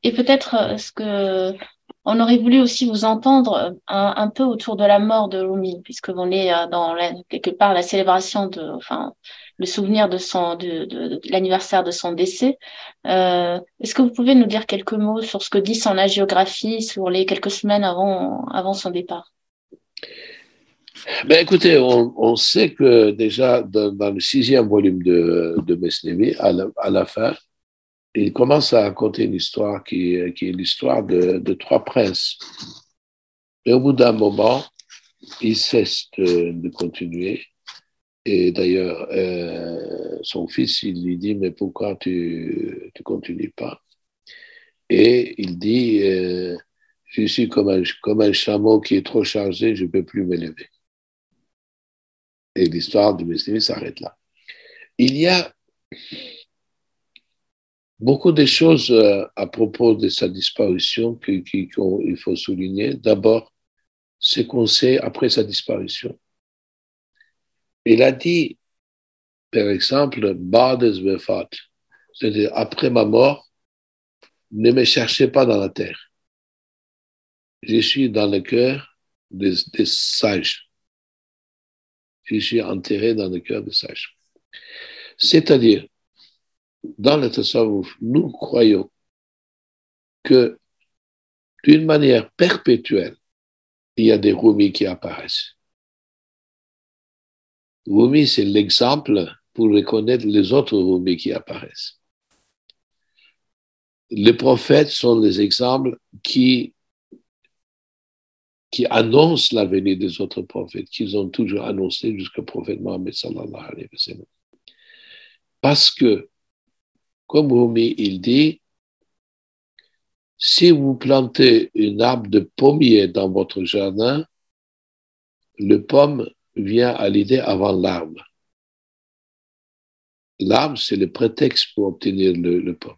Et peut-être euh, ce que on aurait voulu aussi vous entendre euh, un, peu autour de la mort de Rumi, puisque on est euh, dans quelque part la célébration de, enfin, le souvenir de son, de, de, l'anniversaire de son décès. Euh, Est-ce que vous pouvez nous dire quelques mots sur ce que dit son agiographie sur les quelques semaines avant, avant son départ? Ben écoutez, on, sait que déjà dans, le sixième volume de, de à la, fin, il commence à raconter une histoire qui, est l'histoire de, trois princes. Et au bout d'un moment, il cesse de, continuer. Et d'ailleurs, euh, son fils, il lui dit, mais pourquoi tu ne continues pas? Et il dit, euh, Je suis comme un, comme un chameau qui est trop chargé, je ne peux plus m'élever. Et l'histoire du Messie s'arrête là. Il y a beaucoup de choses euh, à propos de sa disparition qu'il faut souligner. D'abord, ce qu'on sait après sa disparition. Il a dit, par exemple, Bades Befat, c'est-à-dire après ma mort, ne me cherchez pas dans la terre. Je suis dans le cœur des, sages. Je suis enterré dans le cœur des sages. C'est-à-dire, dans le Tasawwuf, nous croyons que d'une manière perpétuelle, il y a des Rumi qui apparaissent. Rumi, c'est l'exemple pour reconnaître les autres Rumi qui apparaissent. Les prophètes sont les exemples qui, qui annoncent la venue des autres prophètes, qu'ils ont toujours annoncé jusqu'au prophète Mohammed sallallahu alayhi wa sallam. Parce que, comme Rumi, il dit, si vous plantez une arbre de pommier dans votre jardin, le pomme vient à l'idée avant l'arbre. L'arbre, c'est le prétexte pour obtenir le, pomme.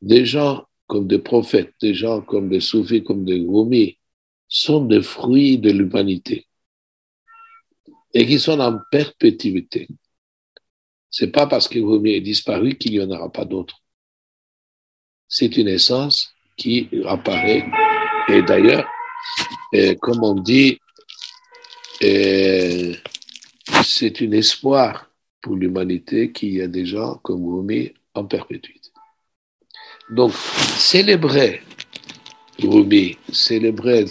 Des gens comme des prophètes, des gens comme des soufis, comme des Rumi, sont des fruits de l'humanité et qui sont en perpétuité. C'est pas parce que Rumi est disparu qu'il n'y en aura pas d'autres. C'est une essence qui apparaît. Et d'ailleurs, comme on dit, c'est un espoir pour l'humanité qu'il y a des gens comme Rumi en perpétuité. Donc, célébrer Rumi, célébrer,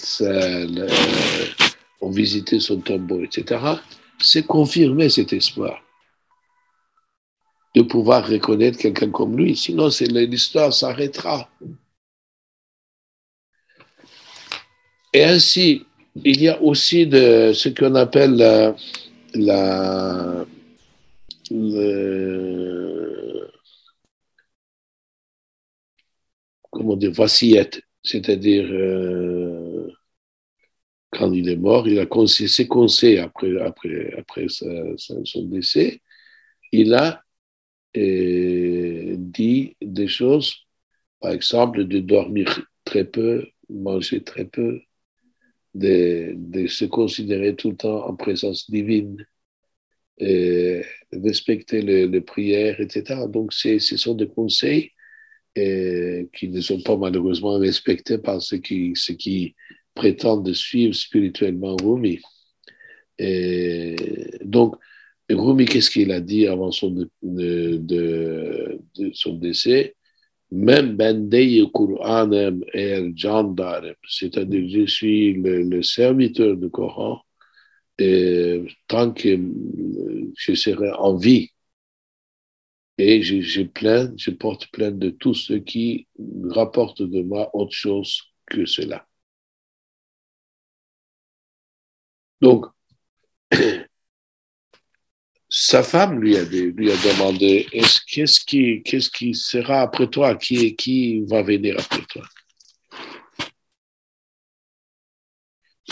on visitait son tombeau, etc., c'est confirmer cet espoir de pouvoir reconnaître quelqu'un comme lui. Sinon, l'histoire s'arrêtera. Et ainsi, il y a aussi de ce qu'on appelle la, la comment dire, voici-être, c'est-à-dire euh, quand il est mort, il a conseils après, après, après son décès, il a euh, dit des choses, par exemple, de dormir très peu, manger très peu, de, se considérer tout le temps en présence divine, et respecter les, prières, etc. Donc, ce sont des conseils qui ne sont pas malheureusement respectés par ceux qui, prétendent suivre spirituellement Rumi. Donc, Rumi, qu'est-ce qu'il a dit avant son, décès? Même Bendei Qur'anem et Jandarem, c'est-à-dire je suis le, serviteur du Coran, tant que je serai en vie, et je, plains, je porte plainte de tous ceux qui rapportent de moi autre chose que cela. Donc, [COUGHS] sa femme lui a, lui a demandé qu'est-ce qui, qu'est-ce qui sera après toi? Qui, qui va venir après toi?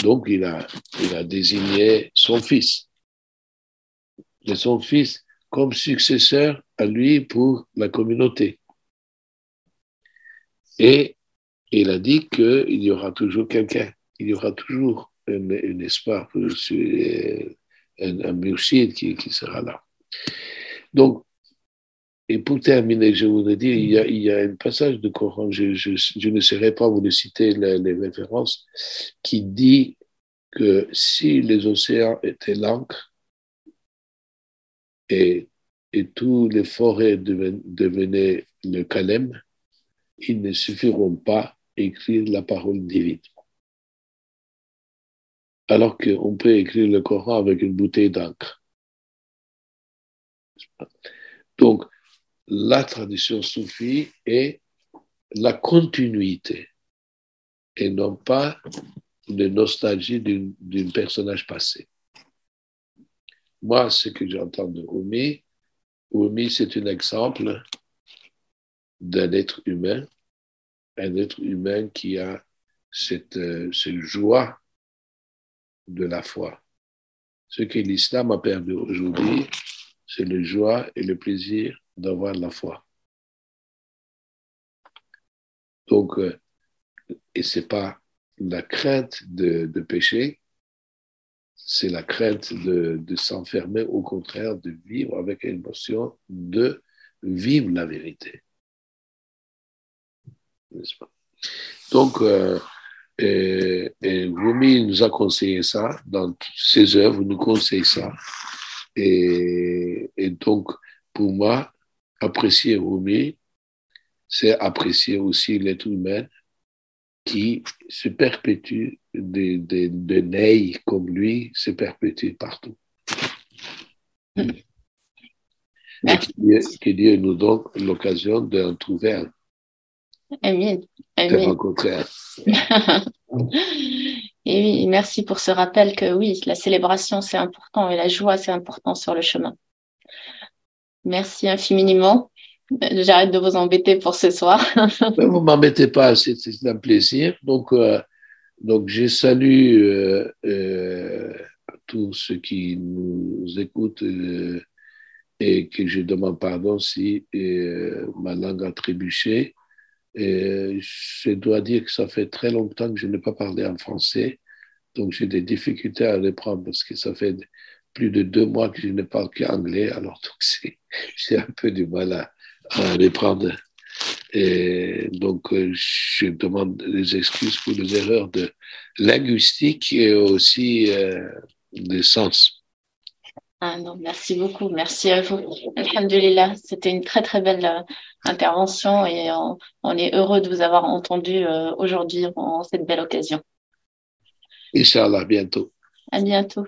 Donc, il a, il a désigné son fils. Et son fils comme successeur à lui pour la communauté. Et il a dit qu'il y aura toujours quelqu'un, il y aura toujours un, espoir pour un, un qui, qui, sera là. Donc, et pour terminer, je voudrais dire, il y a, il y a un passage de Coran, je, je, ne saurais pas vous le citer les, les, références, qui dit que si les océans étaient l'encre et, et tous les forêts devenaient le calem, ils ne suffiront pas à écrire la parole divine alors qu'on peut écrire le Coran avec une bouteille d'encre. Donc, la tradition soufie est la continuité et non pas une nostalgie d'un personnage passé. Moi, ce que j'entends de Rumi, Rumi, c'est un exemple d'un être humain, un être humain qui a cette, euh, cette joie de la foi. Ce que l'islam a perdu aujourd'hui, c'est le joie et le plaisir d'avoir la foi. Donc, euh, et c'est pas la crainte de, de pécher, c'est la crainte de, de s'enfermer, au contraire, de vivre avec l'émotion de vivre la vérité. Donc, euh, et, Rumi nous a conseillé ça dans ses œuvres, nous conseille ça. Et, et donc, pour moi, apprécier Rumi, c'est apprécier aussi l'être humain qui se perpétue, des de, de comme lui se perpétue partout. Et que Dieu, nous donne l'occasion d'en trouver un. Amen. Amen. [LAUGHS] et oui, merci pour ce rappel que oui, la célébration c'est important et la joie c'est important sur le chemin. Merci infiniment. J'arrête de vous embêter pour ce soir. [LAUGHS] vous m'embêtez pas, c'est un plaisir. Donc, euh, donc je salue euh, euh, tous ceux qui nous écoutent euh, et que je demande pardon si ma langue a trébuché. Je dois dire que ça fait très longtemps que je n'ai pas parlé en français, donc j'ai des difficultés à reprendre parce que ça fait plus de deux mois que je ne parle qu'anglais, alors [LAUGHS] j'ai un peu du mal à, à reprendre. Et donc, euh, je demande des excuses pour les erreurs de linguistique et aussi euh, de sens. Ah non, merci beaucoup, merci à vous. Alhamdulillah, c'était une très très belle euh, intervention et on, on, est heureux de vous avoir entendu euh, aujourd'hui en cette belle occasion. Inch'Allah, bientôt. À bientôt.